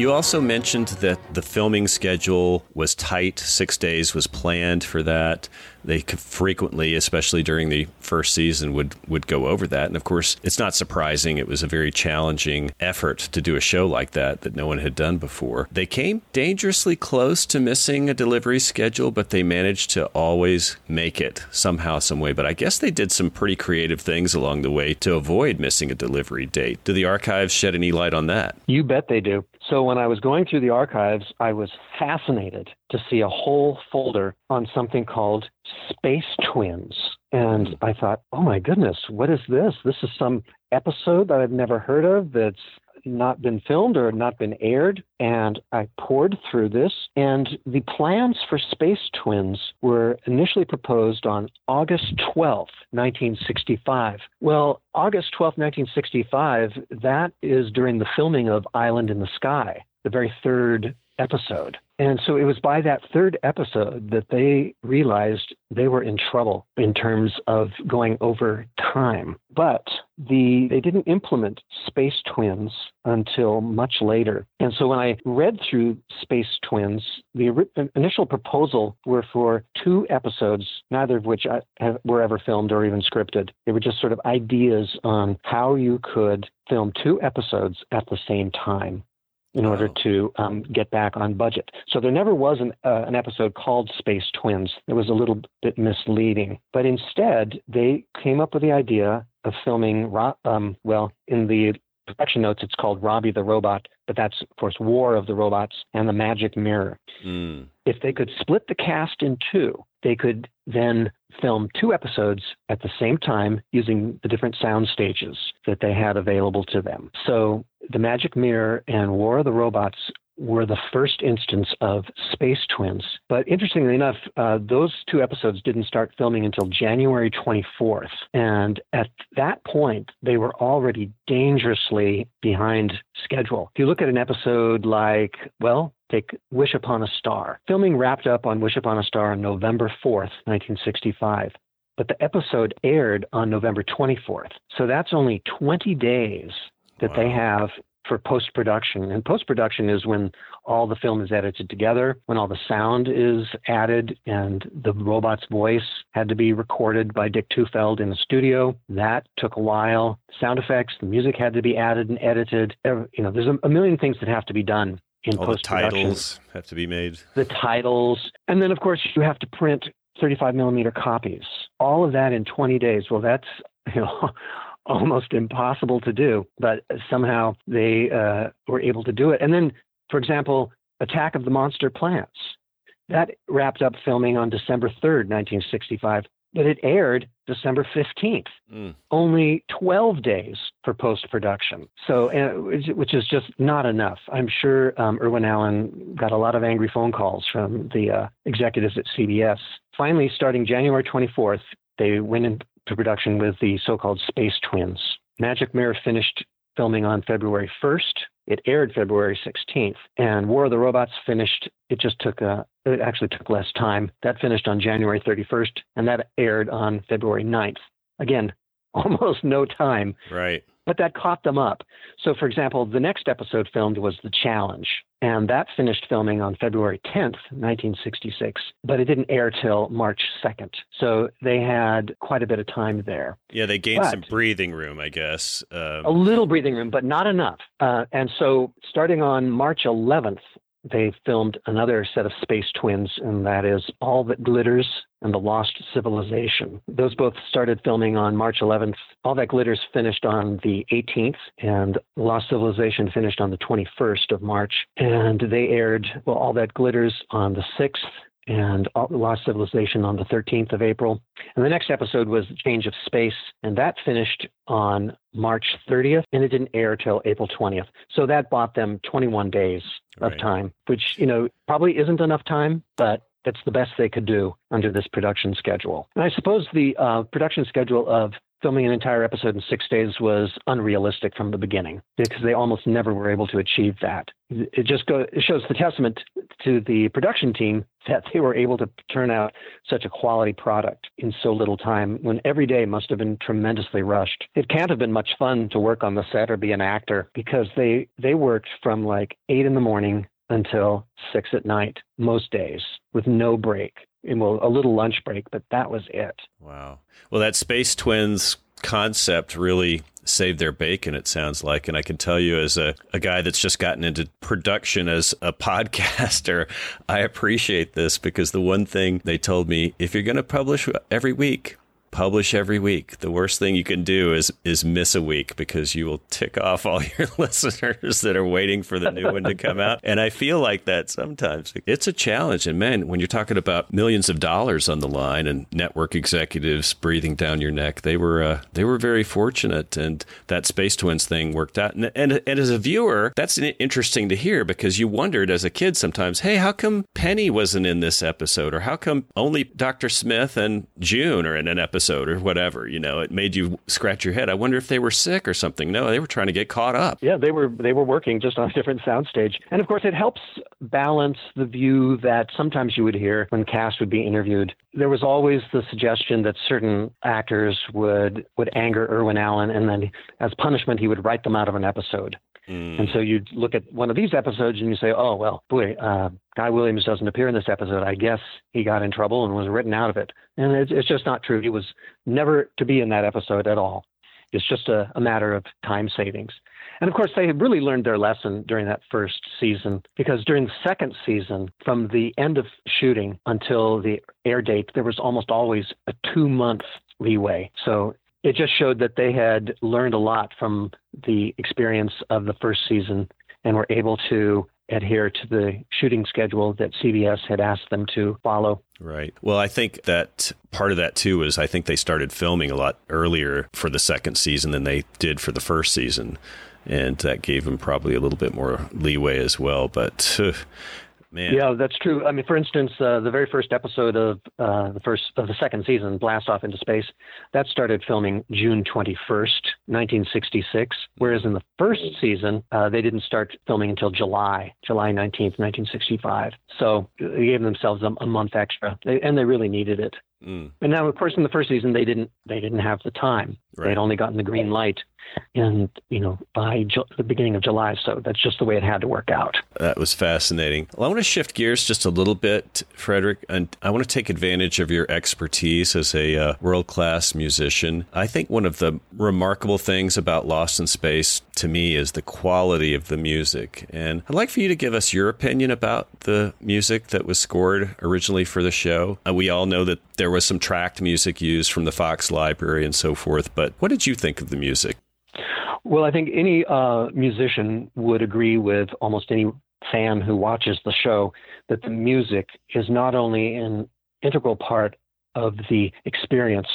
You also mentioned that the filming schedule was tight. Six days was planned for that. They frequently, especially during the first season, would, would go over that. And of course, it's not surprising. It was a very challenging effort to do a show like that that no one had done before. They came dangerously close to missing a delivery schedule, but they managed to always make it somehow, some way. But I guess they did some pretty creative things along the way to avoid missing a delivery date. Do the archives shed any light on that? You bet they do. So when I was going through the archives, I was fascinated to see a whole folder on something called Space Twins. And hmm. I thought, oh my goodness, what is this? This is some episode that I've never heard of that's not been filmed or not been aired. And I pored through this, and the plans for Space Twins were initially proposed on August 12th, 1965. Well, August 12th, 1965, that is during the filming of Island in the Sky, the very third episode. And so it was by that third episode that they realized they were in trouble in terms of going over time. But the they didn't implement Space Twins until much later. And so when I read through Space Twins, the initial proposal were for two episodes, neither of which were ever filmed or even scripted. They were just sort of ideas on how you could film two episodes at the same time in order to um, get back on budget. So there never was an, uh, an episode called Space Twins. It was a little bit misleading. But instead, they came up with the idea of filming, um, well, in the production notes, it's called Robby the Robot, but that's, of course, War of the Robots and the Magic Mirror. Mm. If they could split the cast in two, they could then film two episodes at the same time using the different sound stages that they had available to them. So the Magic Mirror and War of the Robots were the first instance of space twins. But interestingly enough, uh, those two episodes didn't start filming until January 24th. And at that point, they were already dangerously behind schedule. If you look at an episode like, well, take Wish Upon a Star, filming wrapped up on Wish Upon a Star on November 4th, 1965 but the episode aired on November 24th. So that's only 20 days that wow. they have for post production. And post production is when all the film is edited together, when all the sound is added, and the robot's voice had to be recorded by Dick Tufeld in the studio. That took a while. Sound effects, the music had to be added and edited. You know, there's a, million things that have to be done in all post production. titles have to be made. The titles, and then of course you have to print 35 millimeter copies. All of that in 20 days. Well, that's you know almost impossible to do, but somehow they uh, were able to do it. And then, for example, Attack of the Monster Plants. That wrapped up filming on December 3rd, 1965, but it aired December 15th. Mm. Only 12 days for post production. So, uh, which is just not enough. I'm sure um, Irwin Allen got a lot of angry phone calls from the uh, executives at CBS. Finally, starting January 24th, they went in, to production with the so called Space Twins. Magic Mirror finished filming on February 1st. It aired February 16th. And War of the Robots finished, it just took a, it actually took less time. That finished on January 31st, and that aired on February 9th. Again, almost no time. Right but that caught them up. So, for example, the next episode filmed was The Challenge, and that finished filming on February 10th, 1966, but it didn't air till March 2nd. So they had quite a bit of time there. Yeah, they gained but, some breathing room, I guess. Um, a little breathing room, but not enough. Uh, and so starting on March 11th, they filmed another set of space twins, and that is All That Glitters and The Lost Civilization. Those both started filming on March 11th. All That Glitters finished on the 18th, and Lost Civilization finished on the 21st of March. And they aired, well, All That Glitters on the 6th, and uh, Lost Civilization on the 13th of April. And the next episode was Change of Space, and that finished on March 30th, and it didn't air till April 20th. So that bought them 21 days of right. time, which, you know, probably isn't enough time, but that's the best they could do under this production schedule. And I suppose the uh, production schedule of filming an entire episode in six days was unrealistic from the beginning because they almost never were able to achieve that. It just go, it shows the testament to the production team that they were able to turn out such a quality product in so little time when every day must have been tremendously rushed. It can't have been much fun to work on the set or be an actor because they they worked from like eight in the morning until six at night most days with no break and well, a little lunch break, but that was it. Wow. Well, that Space Twins concept really saved their bacon, it sounds like. And I can tell you, as a, a guy that's just gotten into production as a podcaster, I appreciate this because the one thing they told me if you're going to publish every week, publish every week. The worst thing you can do is is miss a week because you will tick off all your listeners that are waiting for the new one to come out. And I feel like that sometimes. It's a challenge. And man, when you're talking about millions of dollars on the line and network executives breathing down your neck, they were uh, they were very fortunate, and that Space Twins thing worked out. And, and and as a viewer, that's interesting to hear because you wondered as a kid sometimes, hey, how come Penny wasn't in this episode, or how come only Dr. Smith and June are in an episode? Episode or whatever. You know, it made you scratch your head. I wonder if they were sick or something. No, they were trying to get caught up. Yeah, they were they were working just on a different soundstage, and of course, it helps balance the view that sometimes you would hear when cast would be interviewed. There was always the suggestion that certain actors would would anger Irwin Allen, and then as punishment, he would write them out of an episode. Mm. And so you look at one of these episodes and you say, oh, well, boy, uh, Guy Williams doesn't appear in this episode. I guess he got in trouble and was written out of it. And it's, it's just not true. He was never to be in that episode at all. It's just a, a matter of time savings. And of course, they had really learned their lesson during that first season because during the second season, from the end of shooting until the air date, there was almost always a two month leeway. So it just showed that they had learned a lot from the experience of the first season and were able to adhere to the shooting schedule that CBS had asked them to follow. Right. Well, I think that part of that too is I think they started filming a lot earlier for the second season than they did for the first season. And that gave them probably a little bit more leeway as well. But uh, Man. Yeah, that's true. I mean, for instance, uh, the very first episode of uh, the first of the second season, Blast Off into Space, that started filming June 21st, 1966. Whereas in the first season, uh, they didn't start filming until July, July 19th, 1965. So they gave themselves a, a month extra, they, and they really needed it. Mm. And now, of course, in the first season, they didn't they didn't have the time. Right. They'd only gotten the green light and you know by Ju- the beginning of July. So that's just the way it had to work out. That was fascinating. Well, I want to shift gears just a little bit, Frederick, and I want to take advantage of your expertise as a uh, world class musician. I think one of the remarkable things about Lost in Space to me is the quality of the music, and I'd like for you to give us your opinion about the music that was scored originally for the show. Uh, we all know that there was some tracked music used from the Fox library and so forth, but what did you think of the music? Well, I think any uh, musician would agree with almost any fan who watches the show that the music is not only an integral part of the experience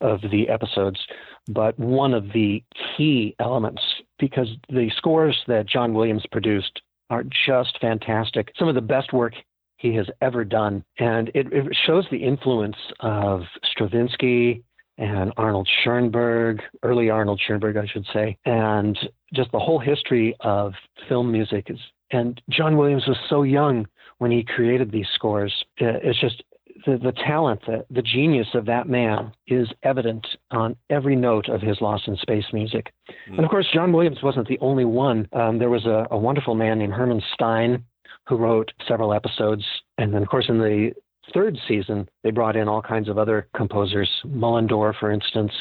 of the episodes, but one of the key elements because the scores that John Williams produced are just fantastic. Some of the best work he has ever done. And it, it shows the influence of Stravinsky, and Arnold Schoenberg, early Arnold Schoenberg, I should say, and just the whole history of film music is. And John Williams was so young when he created these scores. It's just the, the talent, the, the genius of that man is evident on every note of his Lost in Space music. Mm. And of course, John Williams wasn't the only one. Um, there was a, a wonderful man named Herman Stein who wrote several episodes. And then, of course, in the third season, they brought in all kinds of other composers, Mullendore, for instance,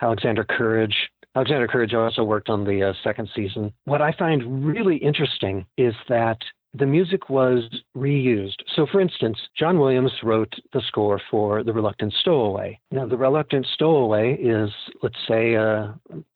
Alexander Courage. Alexander Courage also worked on the uh, second season. What I find really interesting is that the music was reused. So, for instance, John Williams wrote the score for The Reluctant Stowaway. Now, The Reluctant Stowaway is, let's say, uh,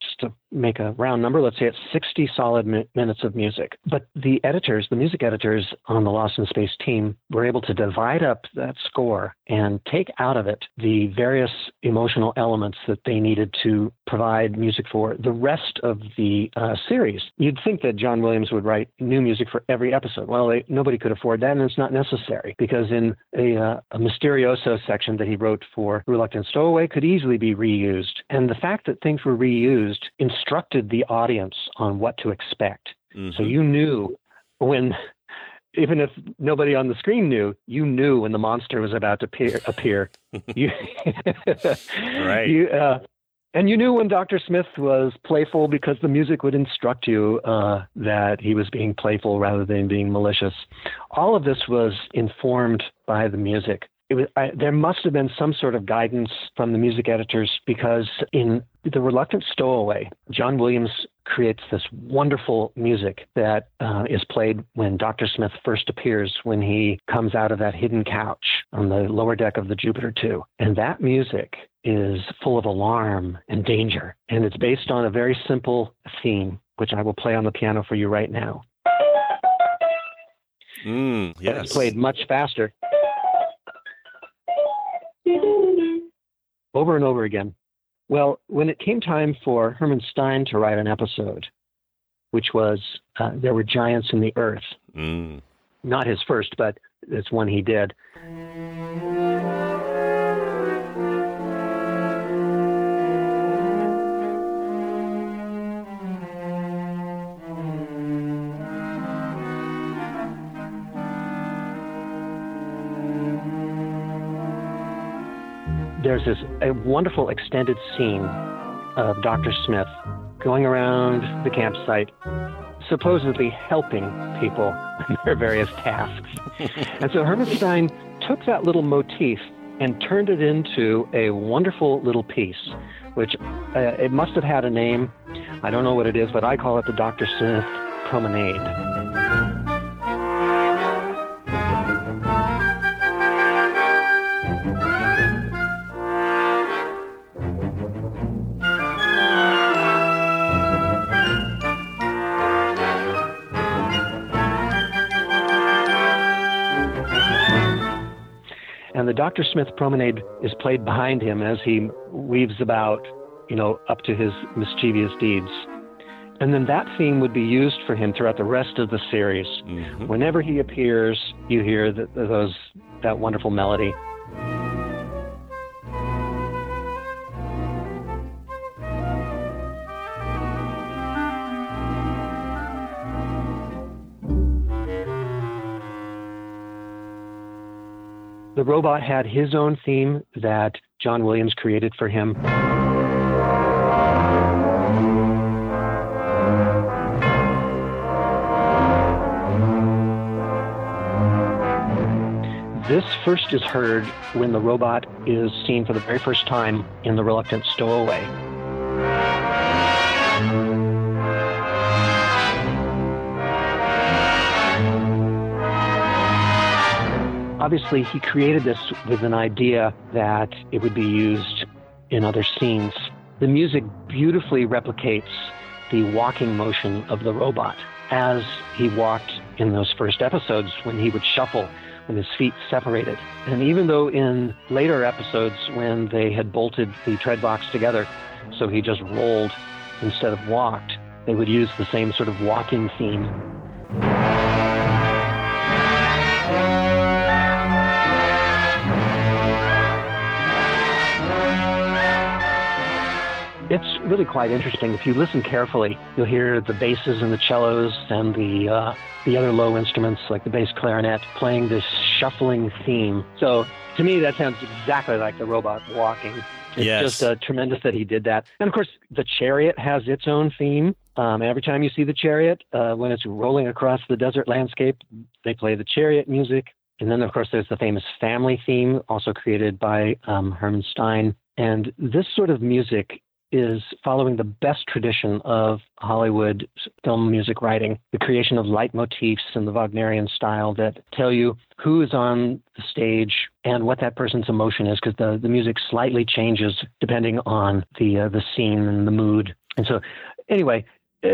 just a make a round number. Let's say it's 60 solid mi- minutes of music. But the editors, the music editors on the Lost in Space team, were able to divide up that score and take out of it the various emotional elements that they needed to provide music for the rest of the uh, series. You'd think that John Williams would write new music for every episode. Well, they, nobody could afford that, and it's not necessary because in a, uh, a Mysterioso section that he wrote for Reluctant Stowaway could easily be reused. And the fact that things were reused instructed the audience on what to expect. Mm-hmm. So you knew when even if nobody on the screen knew, you knew when the monster was about to appear. appear. you, right. You, uh, and you knew when Dr. Smith was playful because the music would instruct you uh, that he was being playful rather than being malicious. All of this was informed by the music. Was, I, there must have been some sort of guidance from the music editors because in The Reluctant Stowaway, John Williams creates this wonderful music that uh, is played when Dr. Smith first appears when he comes out of that hidden couch on the lower deck of the Jupiter 2. And that music is full of alarm and danger. And it's based on a very simple theme, which I will play on the piano for you right now. Mm, yes. But it's played much faster. Over and over again. Well, when it came time for Herman Stein to write an episode, which was uh, There Were Giants in the Earth, mm. not his first, but it's one he did. There's this a wonderful extended scene of Dr. Smith going around the campsite, supposedly helping people in their various tasks. and so Herman Stein took that little motif and turned it into a wonderful little piece, which uh, it must have had a name. I don't know what it is, but I call it the Dr. Smith Promenade. Dr. Smith promenade is played behind him as he weaves about, you know, up to his mischievous deeds. And then that theme would be used for him throughout the rest of the series. Mm-hmm. Whenever he appears, you hear that those that wonderful melody. The robot had his own theme that John Williams created for him. This first is heard when the robot is seen for the very first time in The Reluctant Stowaway. Obviously, he created this with an idea that it would be used in other scenes. The music beautifully replicates the walking motion of the robot as he walked in those first episodes when he would shuffle with his feet separated. And even though in later episodes when they had bolted the tread box together, so he just rolled instead of walked, they would use the same sort of walking theme. It's really quite interesting. If you listen carefully, you'll hear the basses and the cellos and the uh, the other low instruments like the bass clarinet playing this shuffling theme. So to me, that sounds exactly like the robot walking. It's yes. just uh, tremendous that he did that. And of course, the chariot has its own theme. Um, every time you see the chariot, uh, when it's rolling across the desert landscape, they play the chariot music. And then, of course, there's the famous family theme, also created by um, Herman Stein. And this sort of music is following the best tradition of Hollywood film music writing, the creation of leitmotifs in the Wagnerian style that tell you who is on the stage and what that person's emotion is, because the, the music slightly changes depending on the uh, the scene and the mood. And so anyway, uh,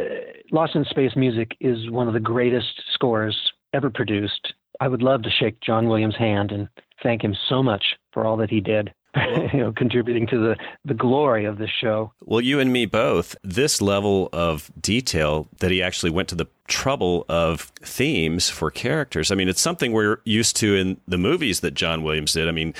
Lost in Space music is one of the greatest scores ever produced. I would love to shake John Williams' hand and thank him so much for all that he did. you know, contributing to the, the glory of this show. Well, you and me both. This level of detail that he actually went to the trouble of themes for characters. I mean, it's something we're used to in the movies that John Williams did. I mean,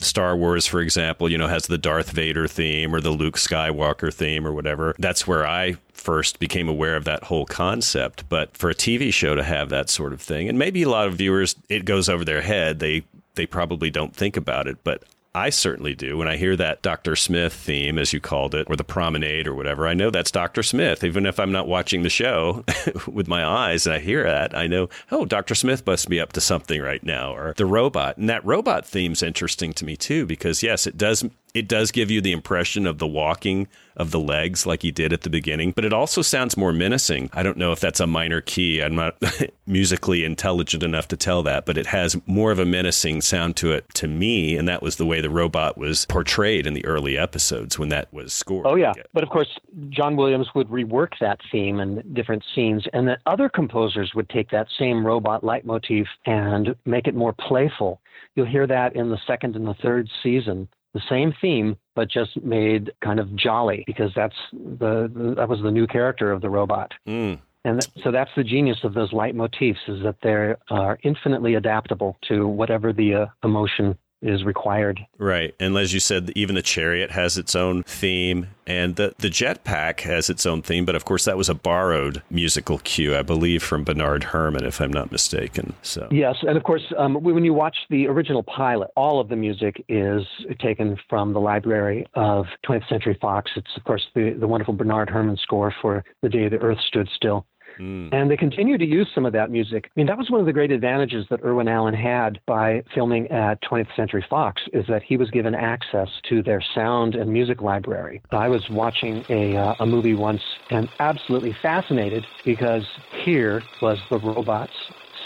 Star Wars, for example, you know, has the Darth Vader theme or the Luke Skywalker theme or whatever. That's where I first became aware of that whole concept. But for a TV show to have that sort of thing, and maybe a lot of viewers, it goes over their head. They they probably don't think about it, but I certainly do. When I hear that Dr. Smith theme, as you called it, or the promenade or whatever, I know that's Dr. Smith. Even if I'm not watching the show with my eyes and I hear that, I know, oh, Dr. Smith must be up to something right now, or the robot. And that robot theme's interesting to me too, because yes, it does it does give you the impression of the walking of the legs like he did at the beginning, but it also sounds more menacing. I don't know if that's a minor key. I'm not musically intelligent enough to tell that, but it has more of a menacing sound to it to me. And that was the way the robot was portrayed in the early episodes when that was scored. Oh, yeah. But of course, John Williams would rework that theme in different scenes, and then other composers would take that same robot leitmotif and make it more playful. You'll hear that in the second and the third season the same theme, but just made kind of jolly because that's the, the that was the new character of the robot. Mm. And th- so that's the genius of those leitmotifs is that they are infinitely adaptable to whatever the uh, emotion is required. Right. And as you said, even the chariot has its own theme and the, the jetpack has its own theme, but of course that was a borrowed musical cue, I believe, from Bernard Herrmann, if I'm not mistaken. So Yes, and of course um, when you watch the original pilot, all of the music is taken from the library of 20th Century Fox. It's of course the, the wonderful Bernard Herrmann score for The Day the Earth Stood Still. Mm. And they continue to use some of that music. I mean, that was one of the great advantages that Irwin Allen had by filming at 20th Century Fox is that he was given access to their sound and music library. I was watching a, uh, a movie once and absolutely fascinated because here was the robot's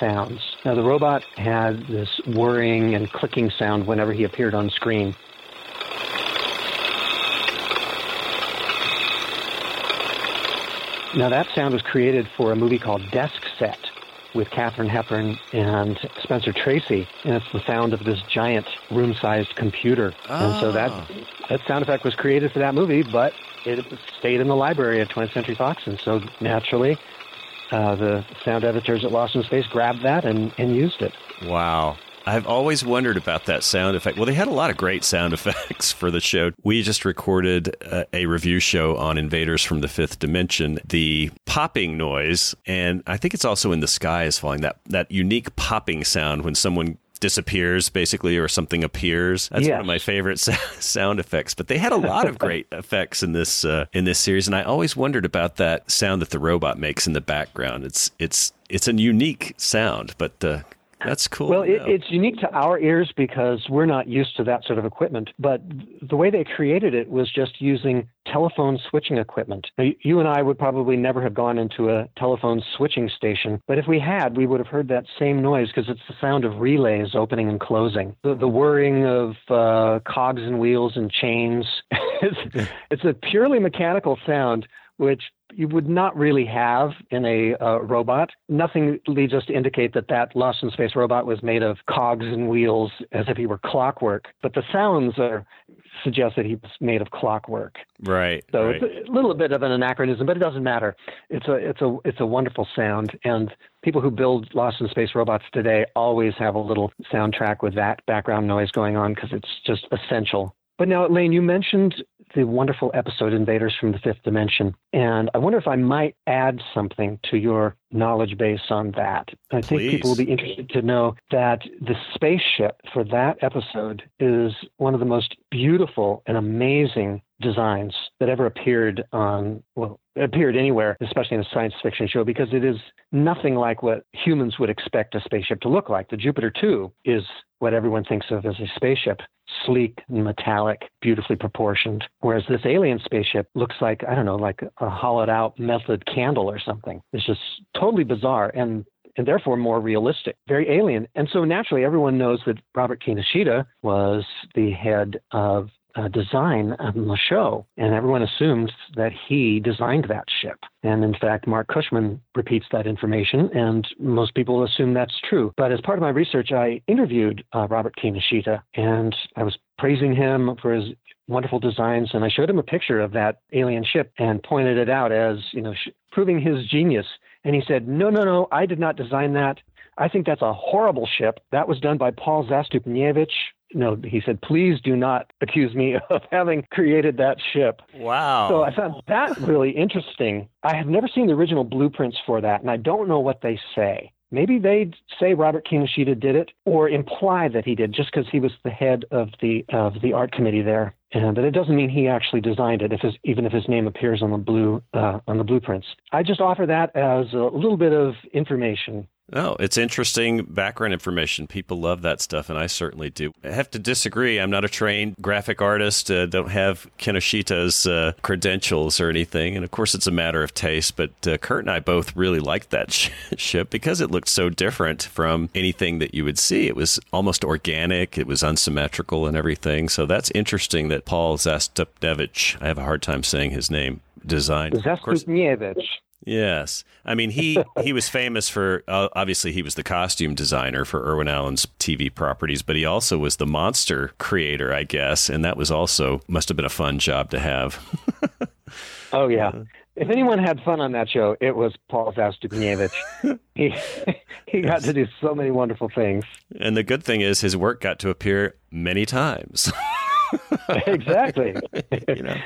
sounds. Now, the robot had this whirring and clicking sound whenever he appeared on screen. Now, that sound was created for a movie called Desk Set with Katharine Hepburn and Spencer Tracy, and it's the sound of this giant room-sized computer. Oh. And so that ah. that sound effect was created for that movie, but it stayed in the library at 20th Century Fox, and so naturally, uh, the sound editors at Lost in Space grabbed that and, and used it. Wow. I've always wondered about that sound effect. Well, they had a lot of great sound effects for the show. We just recorded a, a, review show on Invaders from the Fifth Dimension. The popping noise, and I think it's also in the sky is falling. That that unique popping sound when someone disappears basically or something appears that's yes. one of my favorite sound effects but they had a lot of great effects in this uh, in this series and i always wondered about that sound that the robot makes in the background it's it's it's a unique sound but uh, that's cool. Well, it, it's unique to our ears because we're not used to that sort of equipment. But the way they created it was just using telephone switching equipment. Now, you and I would probably never have gone into a telephone switching station, but if we had, we would have heard that same noise because it's the sound of relays opening and closing, the, the whirring of uh, cogs and wheels and chains. it's, it's a purely mechanical sound which you would not really have in a uh, robot. Nothing leads us to indicate that that Lost in Space robot was made of cogs and wheels as if he were clockwork. But the sounds are suggest that he was made of clockwork. Right. So right. it's a little bit of an anachronism, but it doesn't matter. It's a it's a it's a wonderful sound, and people who build Lost in Space robots today always have a little soundtrack with that background noise going on because it's just essential. But now, Lane, you mentioned the wonderful episode Invaders from the Fifth Dimension. And I wonder if I might add something to your knowledge base on that. I Please. think people will be interested to know that the spaceship for that episode is one of the most beautiful and amazing designs that ever appeared on, well, appeared anywhere, especially in a science fiction show, because it is nothing like what humans would expect a spaceship to look like. The Jupiter 2 is what everyone thinks of as a spaceship sleek and metallic, beautifully proportioned. Whereas this alien spaceship looks like, I don't know, like a hollowed out melted candle or something. It's just totally bizarre and and therefore more realistic, very alien. And so naturally, everyone knows that Robert Kinoshita was the head of uh, design on the show, and everyone assumed that he designed that ship. And in fact, Marc Cushman repeats that information, and most people assume that's true. But as part of my research, I interviewed uh, Robert Kinoshita, and I was praising him for his wonderful designs, and I showed him a picture of that alien ship and pointed it out as you know sh- proving his genius. And he said, "No, no, no, I did not design that. I think that's a horrible ship. That was done by Paul Zastupnevich." No, he said, please do not accuse me of having created that ship. Wow. So I found that really interesting. I have never seen the original blueprints for that, and I don't know what they say. Maybe they'd say Robert Kinoshita did it, or imply that he did, just because he was the head of the of the art committee there. And but it doesn't mean he actually designed it, if his, even if his name appears on the blue uh, on the blueprints. I just offer that as a little bit of information Oh, it's interesting background information. People love that stuff, and I certainly do. I have to disagree. I'm not a trained graphic artist. Uh, don't have Kinoshita's uh, credentials or anything. And of course, it's a matter of taste. But uh, Kurt and I both really liked that sh- ship because it looked so different from anything that you would see. It was almost organic. It was unsymmetrical and everything. So that's interesting that Paul Zastupnevich, I have a hard time saying his name, designed. Zastupnevich. Yes, I mean he he was famous for uh, obviously he was the costume designer for Irwin Allen's TV properties, but he also was the monster creator, I guess, and that was also must have been a fun job to have. oh yeah. If anyone had fun on that show, it was Paul Zastupnevich. he he got to do so many wonderful things. And the good thing is his work got to appear many times. exactly. you know,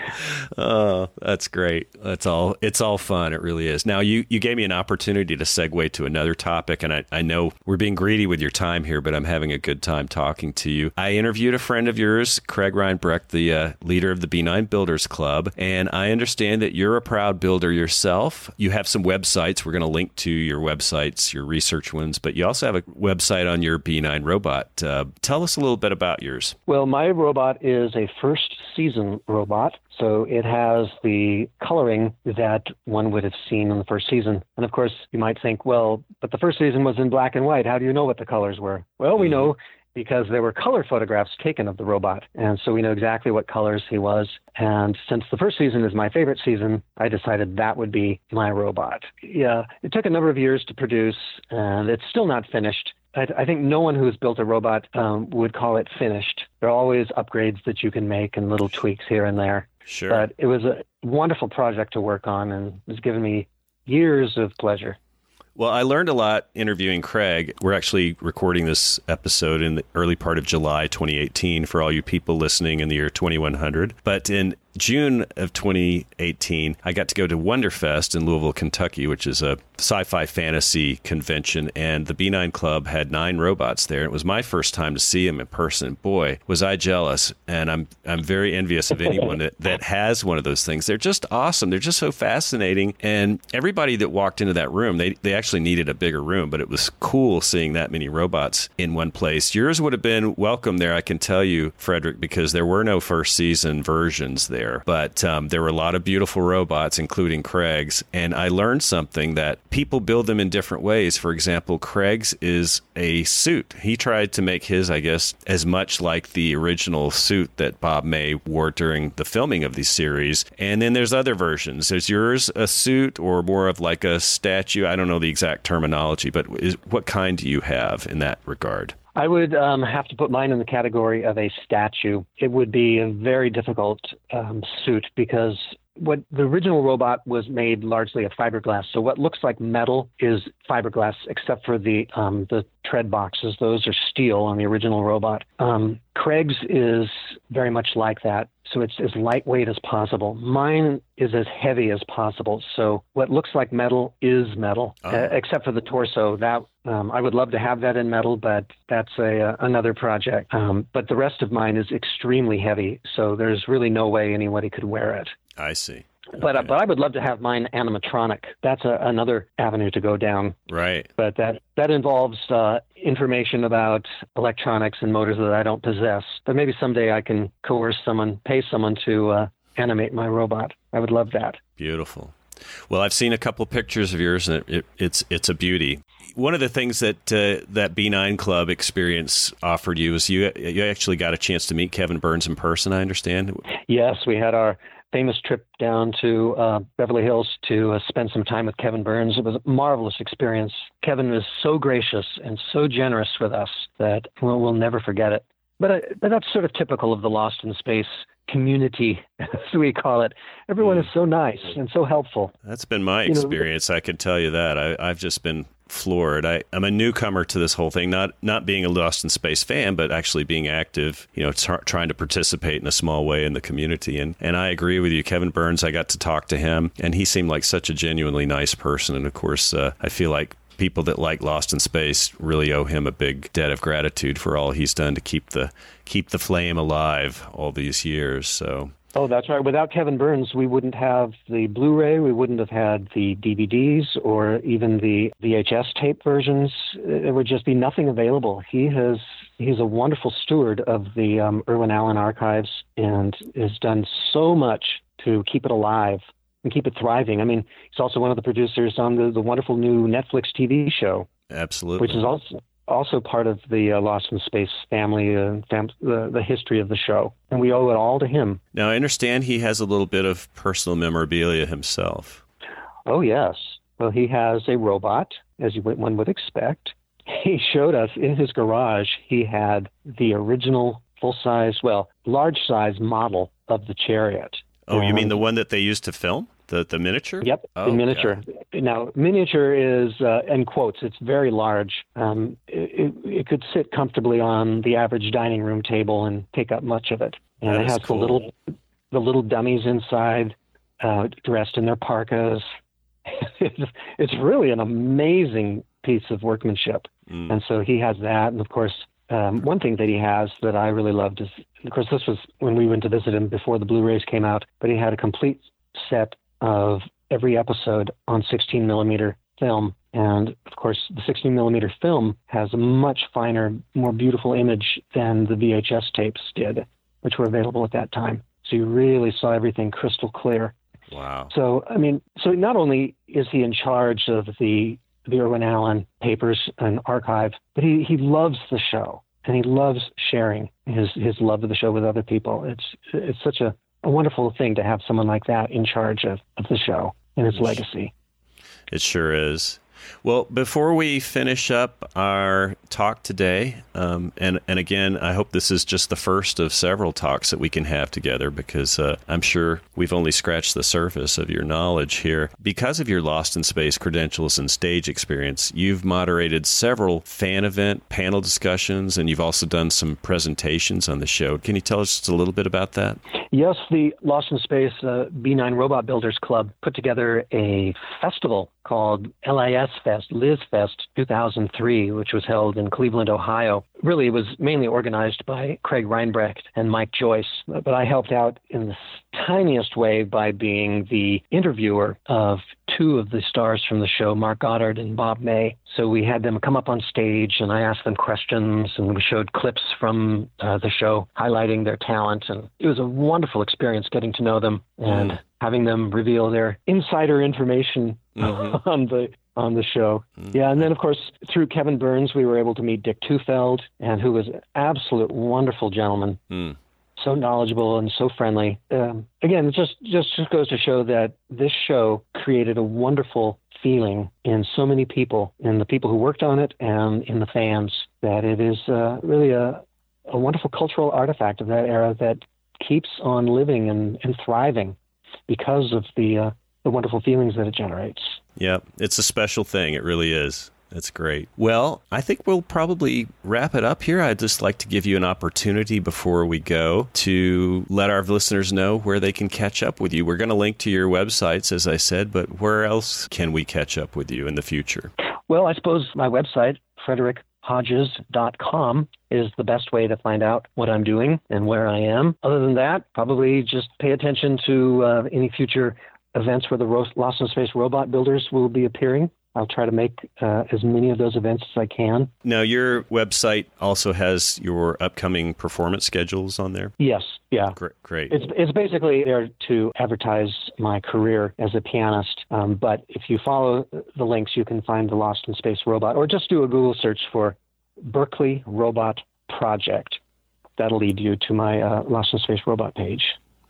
oh, that's great. That's all. It's all fun. It really is. Now, you you gave me an opportunity to segue to another topic, and I, I know we're being greedy with your time here, but I'm having a good time talking to you. I interviewed a friend of yours, Craig Reinbrecht, the uh, leader of the B9 Builders Club, and I understand that you're a proud builder yourself. You have some websites. We're going to link to your websites, your research ones, but you also have a website on your B9 robot. Uh, tell us a little bit about yours. Well, my robot is a first season robot. So it has the coloring that one would have seen in the first season. And of course, you might think, well, but the first season was in black and white. How do you know what the colors were? Well, we hmm. know because there were color photographs taken of the robot. And so we know exactly what colors he was. And since the first season is my favorite season, I decided that would be my robot. Yeah, it took a number of years to produce, and it's still not finished. I, I think no one who's built a robot um, would call it finished. There are always upgrades that you can make and little tweaks here and there. Sure. But it was a wonderful project to work on and it's given me years of pleasure. Well, I learned a lot interviewing Craig. We're actually recording this episode in the early part of July 2018 for all you people listening in the year 2100. But in June of 2018, I got to go to Wonderfest in Louisville, Kentucky, which is a sci fi fantasy convention. And the B9 Club had nine robots there. It was my first time to see them in person. Boy, was I jealous. And I'm, I'm very envious of anyone that, that has one of those things. They're just awesome. They're just so fascinating. And everybody that walked into that room, they, they actually needed a bigger room, but it was cool seeing that many robots in one place. Yours would have been welcome there, I can tell you, Frederick, because there were no first season versions there there, but um, there were a lot of beautiful robots, including Craig's. And I learned something that people build them in different ways. For example, Craig's is a suit. He tried to make his, I guess, as much like the original suit that Bob May wore during the filming of the series. And then there's other versions. Is yours a suit or more of like a statue? I don't know the exact terminology, but is, what kind do you have in that regard? I would um, have to put mine in the category of a statue. It would be a very difficult um, suit because what the original robot was made largely of fiberglass. So what looks like metal is fiberglass, except for the um, the tread boxes. Those are steel on the original robot. Um, Craig's is very much like that. So it's as lightweight as possible. Mine is as heavy as possible. So what looks like metal is metal, oh. uh, except for the torso. That um, I would love to have that in metal, but that's a uh, another project. Um, but the rest of mine is extremely heavy, so there's really no way anybody could wear it. I see. But uh, but I would love to have mine animatronic. That's a, another avenue to go down. Right. But that that involves uh, information about electronics and motors that I don't possess. But maybe someday I can coerce someone, pay someone to uh, animate my robot. I would love that. Beautiful. Well, I've seen a couple pictures of yours, and it, it, it's it's a beauty. One of the things that uh, that B9 Club experience offered you is you you actually got a chance to meet Kevin Burns in person. I understand. Yes, we had our famous trip down to uh, Beverly Hills to uh, spend some time with Kevin Burns. It was a marvelous experience. Kevin was so gracious and so generous with us that we'll, we'll never forget it. But, uh, but that's sort of typical of the Lost in Space community, as we call it. Everyone is so nice and so helpful. That's been my experience. Know, I can tell you that. I, I've just been floored. I, am a newcomer to this whole thing, not not being a Lost in Space fan, but actually being active. You know, trying to participate in a small way in the community. And and I agree with you, Kevin Burns. I got to talk to him, and he seemed like such a genuinely nice person. And of course, uh, I feel like people that like Lost in Space really owe him a big debt of gratitude for all he's done to keep the keep the flame alive all these years. So Oh, that's right. Without Kevin Burns, we wouldn't have the Blu-ray, we wouldn't have had the DVDs or even the VHS tape versions. There would just be nothing available. He has he's a wonderful steward of the um, Irwin Allen archives and has done so much to keep it alive and keep it thriving. I mean, he's also one of the producers on the, the wonderful new Netflix TV show. Absolutely. Which is also also part of the uh, Lost in Space family, uh, fam- the, the history of the show. And we owe it all to him. Now, I understand he has a little bit of personal memorabilia himself. Oh, yes. Well, he has a robot, as you, one would expect. He showed us in his garage, he had the original full size, well, large size model of the chariot. Oh, you mean the one that they used to film? The the miniature? Yep, oh, the miniature. Now, miniature is uh, in quotes. It's very large. Um, it, it, could sit comfortably on the average dining room table and take up much of it. And that it has cool. the little the little dummies inside, uh, dressed in their parkas. it's, it's really an amazing piece of workmanship. Mm. And so he has that, and of course. Um, one thing that he has that I really loved is, of course, this was when we went to visit him before the Blu-rays came out. But he had a complete set of every episode on 16 millimeter film. And of course, the 16 millimeter film has a much finer, more beautiful image than the VHS tapes did, which were available at that time. So you really saw everything crystal clear. Wow. So, I mean, so not only is he in charge of the, the Irwin Allen papers and archive, but he, he loves the show and he loves sharing his, his love of the show with other people. It's, it's such a, a wonderful thing to have someone like that in charge of, of the show and its legacy. It sure is. Well, before we finish up our talk today, um, and and again, I hope this is just the first of several talks that we can have together because uh, I'm sure we've only scratched the surface of your knowledge here. Because of your Lost in Space credentials and stage experience, you've moderated several fan event panel discussions, and you've also done some presentations on the show. Can you tell us just a little bit about that? Yes, the Lost in Space uh, B9 Robot Builders Club put together a festival called LIS Fest, Liz Fest 2003, which was held in Cleveland, Ohio. Really, it was mainly organized by Craig Reinbrecht and Mike Joyce, but I helped out in the tiniest way by being the interviewer of two of the stars from the show, Mark Goddard and Bob May. So we had them come up on stage and I asked them questions and we showed clips from uh, the show highlighting their talent. And it was a wonderful experience getting to know them and mm. having them reveal their insider information mm-hmm. on the on the show. Mm-hmm. Yeah, and then of course through Kevin Burns we were able to meet Dick Tufeld, and who was an absolute wonderful gentleman. Mm so knowledgeable and so friendly. Um, again, it just just just goes to show that this show created a wonderful feeling in so many people, in the people who worked on it, and in the fans. That it is uh, really a a wonderful cultural artifact of that era that keeps on living and, and thriving because of the uh, the wonderful feelings that it generates. Yeah, it's a special thing. It really is. That's great. Well, I think we'll probably wrap it up here. I'd just like to give you an opportunity before we go to let our listeners know where they can catch up with you. We're going to link to your websites, as I said, but where else can we catch up with you in the future? Well, I suppose my website, frederickhodges.com, is the best way to find out what I'm doing and where I am. Other than that, probably just pay attention to uh, any future events where the Lost in Space robot builders will be appearing I'll try to make uh, as many of those events as I can. Now, your website also has your upcoming performance schedules on there? Yes, yeah. Great. great. It's, it's basically there to advertise my career as a pianist. Um, but if you follow the links, you can find the Lost in Space robot, or just do a Google search for Berkeley Robot Project. That'll lead you to my uh, Lost in Space robot page.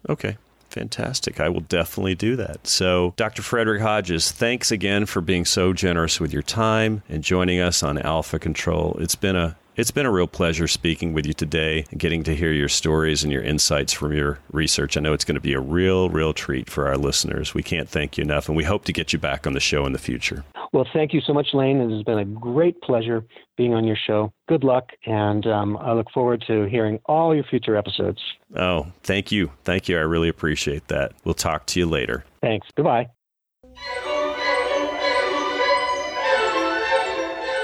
Okay. Fantastic. I will definitely do that. So, Dr. Frederick Hodges, thanks again for being so generous with your time and joining us on Alpha Control. It's been a it's been a real pleasure speaking with you today and getting to hear your stories and your insights from your research. I know it's going to be a real, real treat for our listeners. We can't thank you enough, and we hope to get you back on the show in the future. Well, thank you so much, Lane. It has been a great pleasure being on your show. Good luck, and um, I look forward to hearing all your future episodes. Oh, thank you. Thank you. I really appreciate that. We'll talk to you later. Thanks. Goodbye.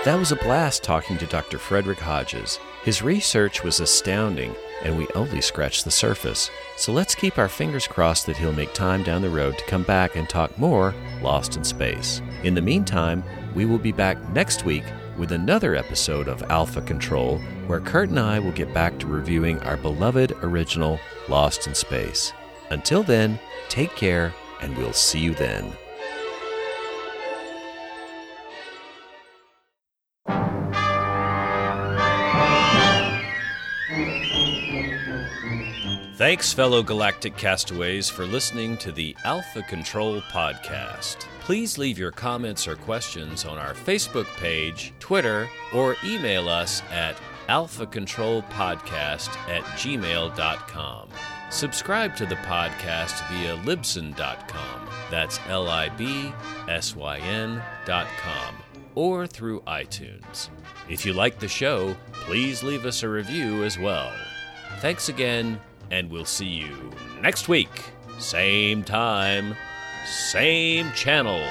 That was a blast talking to Dr. Frederick Hodges. His research was astounding, and we only scratched the surface. So let's keep our fingers crossed that he'll make time down the road to come back and talk more Lost in Space. In the meantime, we will be back next week with another episode of Alpha Control, where Kurt and I will get back to reviewing our beloved original Lost in Space. Until then, take care, and we'll see you then. Thanks, fellow galactic castaways, for listening to the Alpha Control Podcast. Please leave your comments or questions on our Facebook page, Twitter, or email us at alphacontrolpodcast at gmail.com. Subscribe to the podcast via libsyn.com. That's L I B S Y N.com. Or through iTunes. If you like the show, please leave us a review as well. Thanks again, and we'll see you next week. Same time, same channel.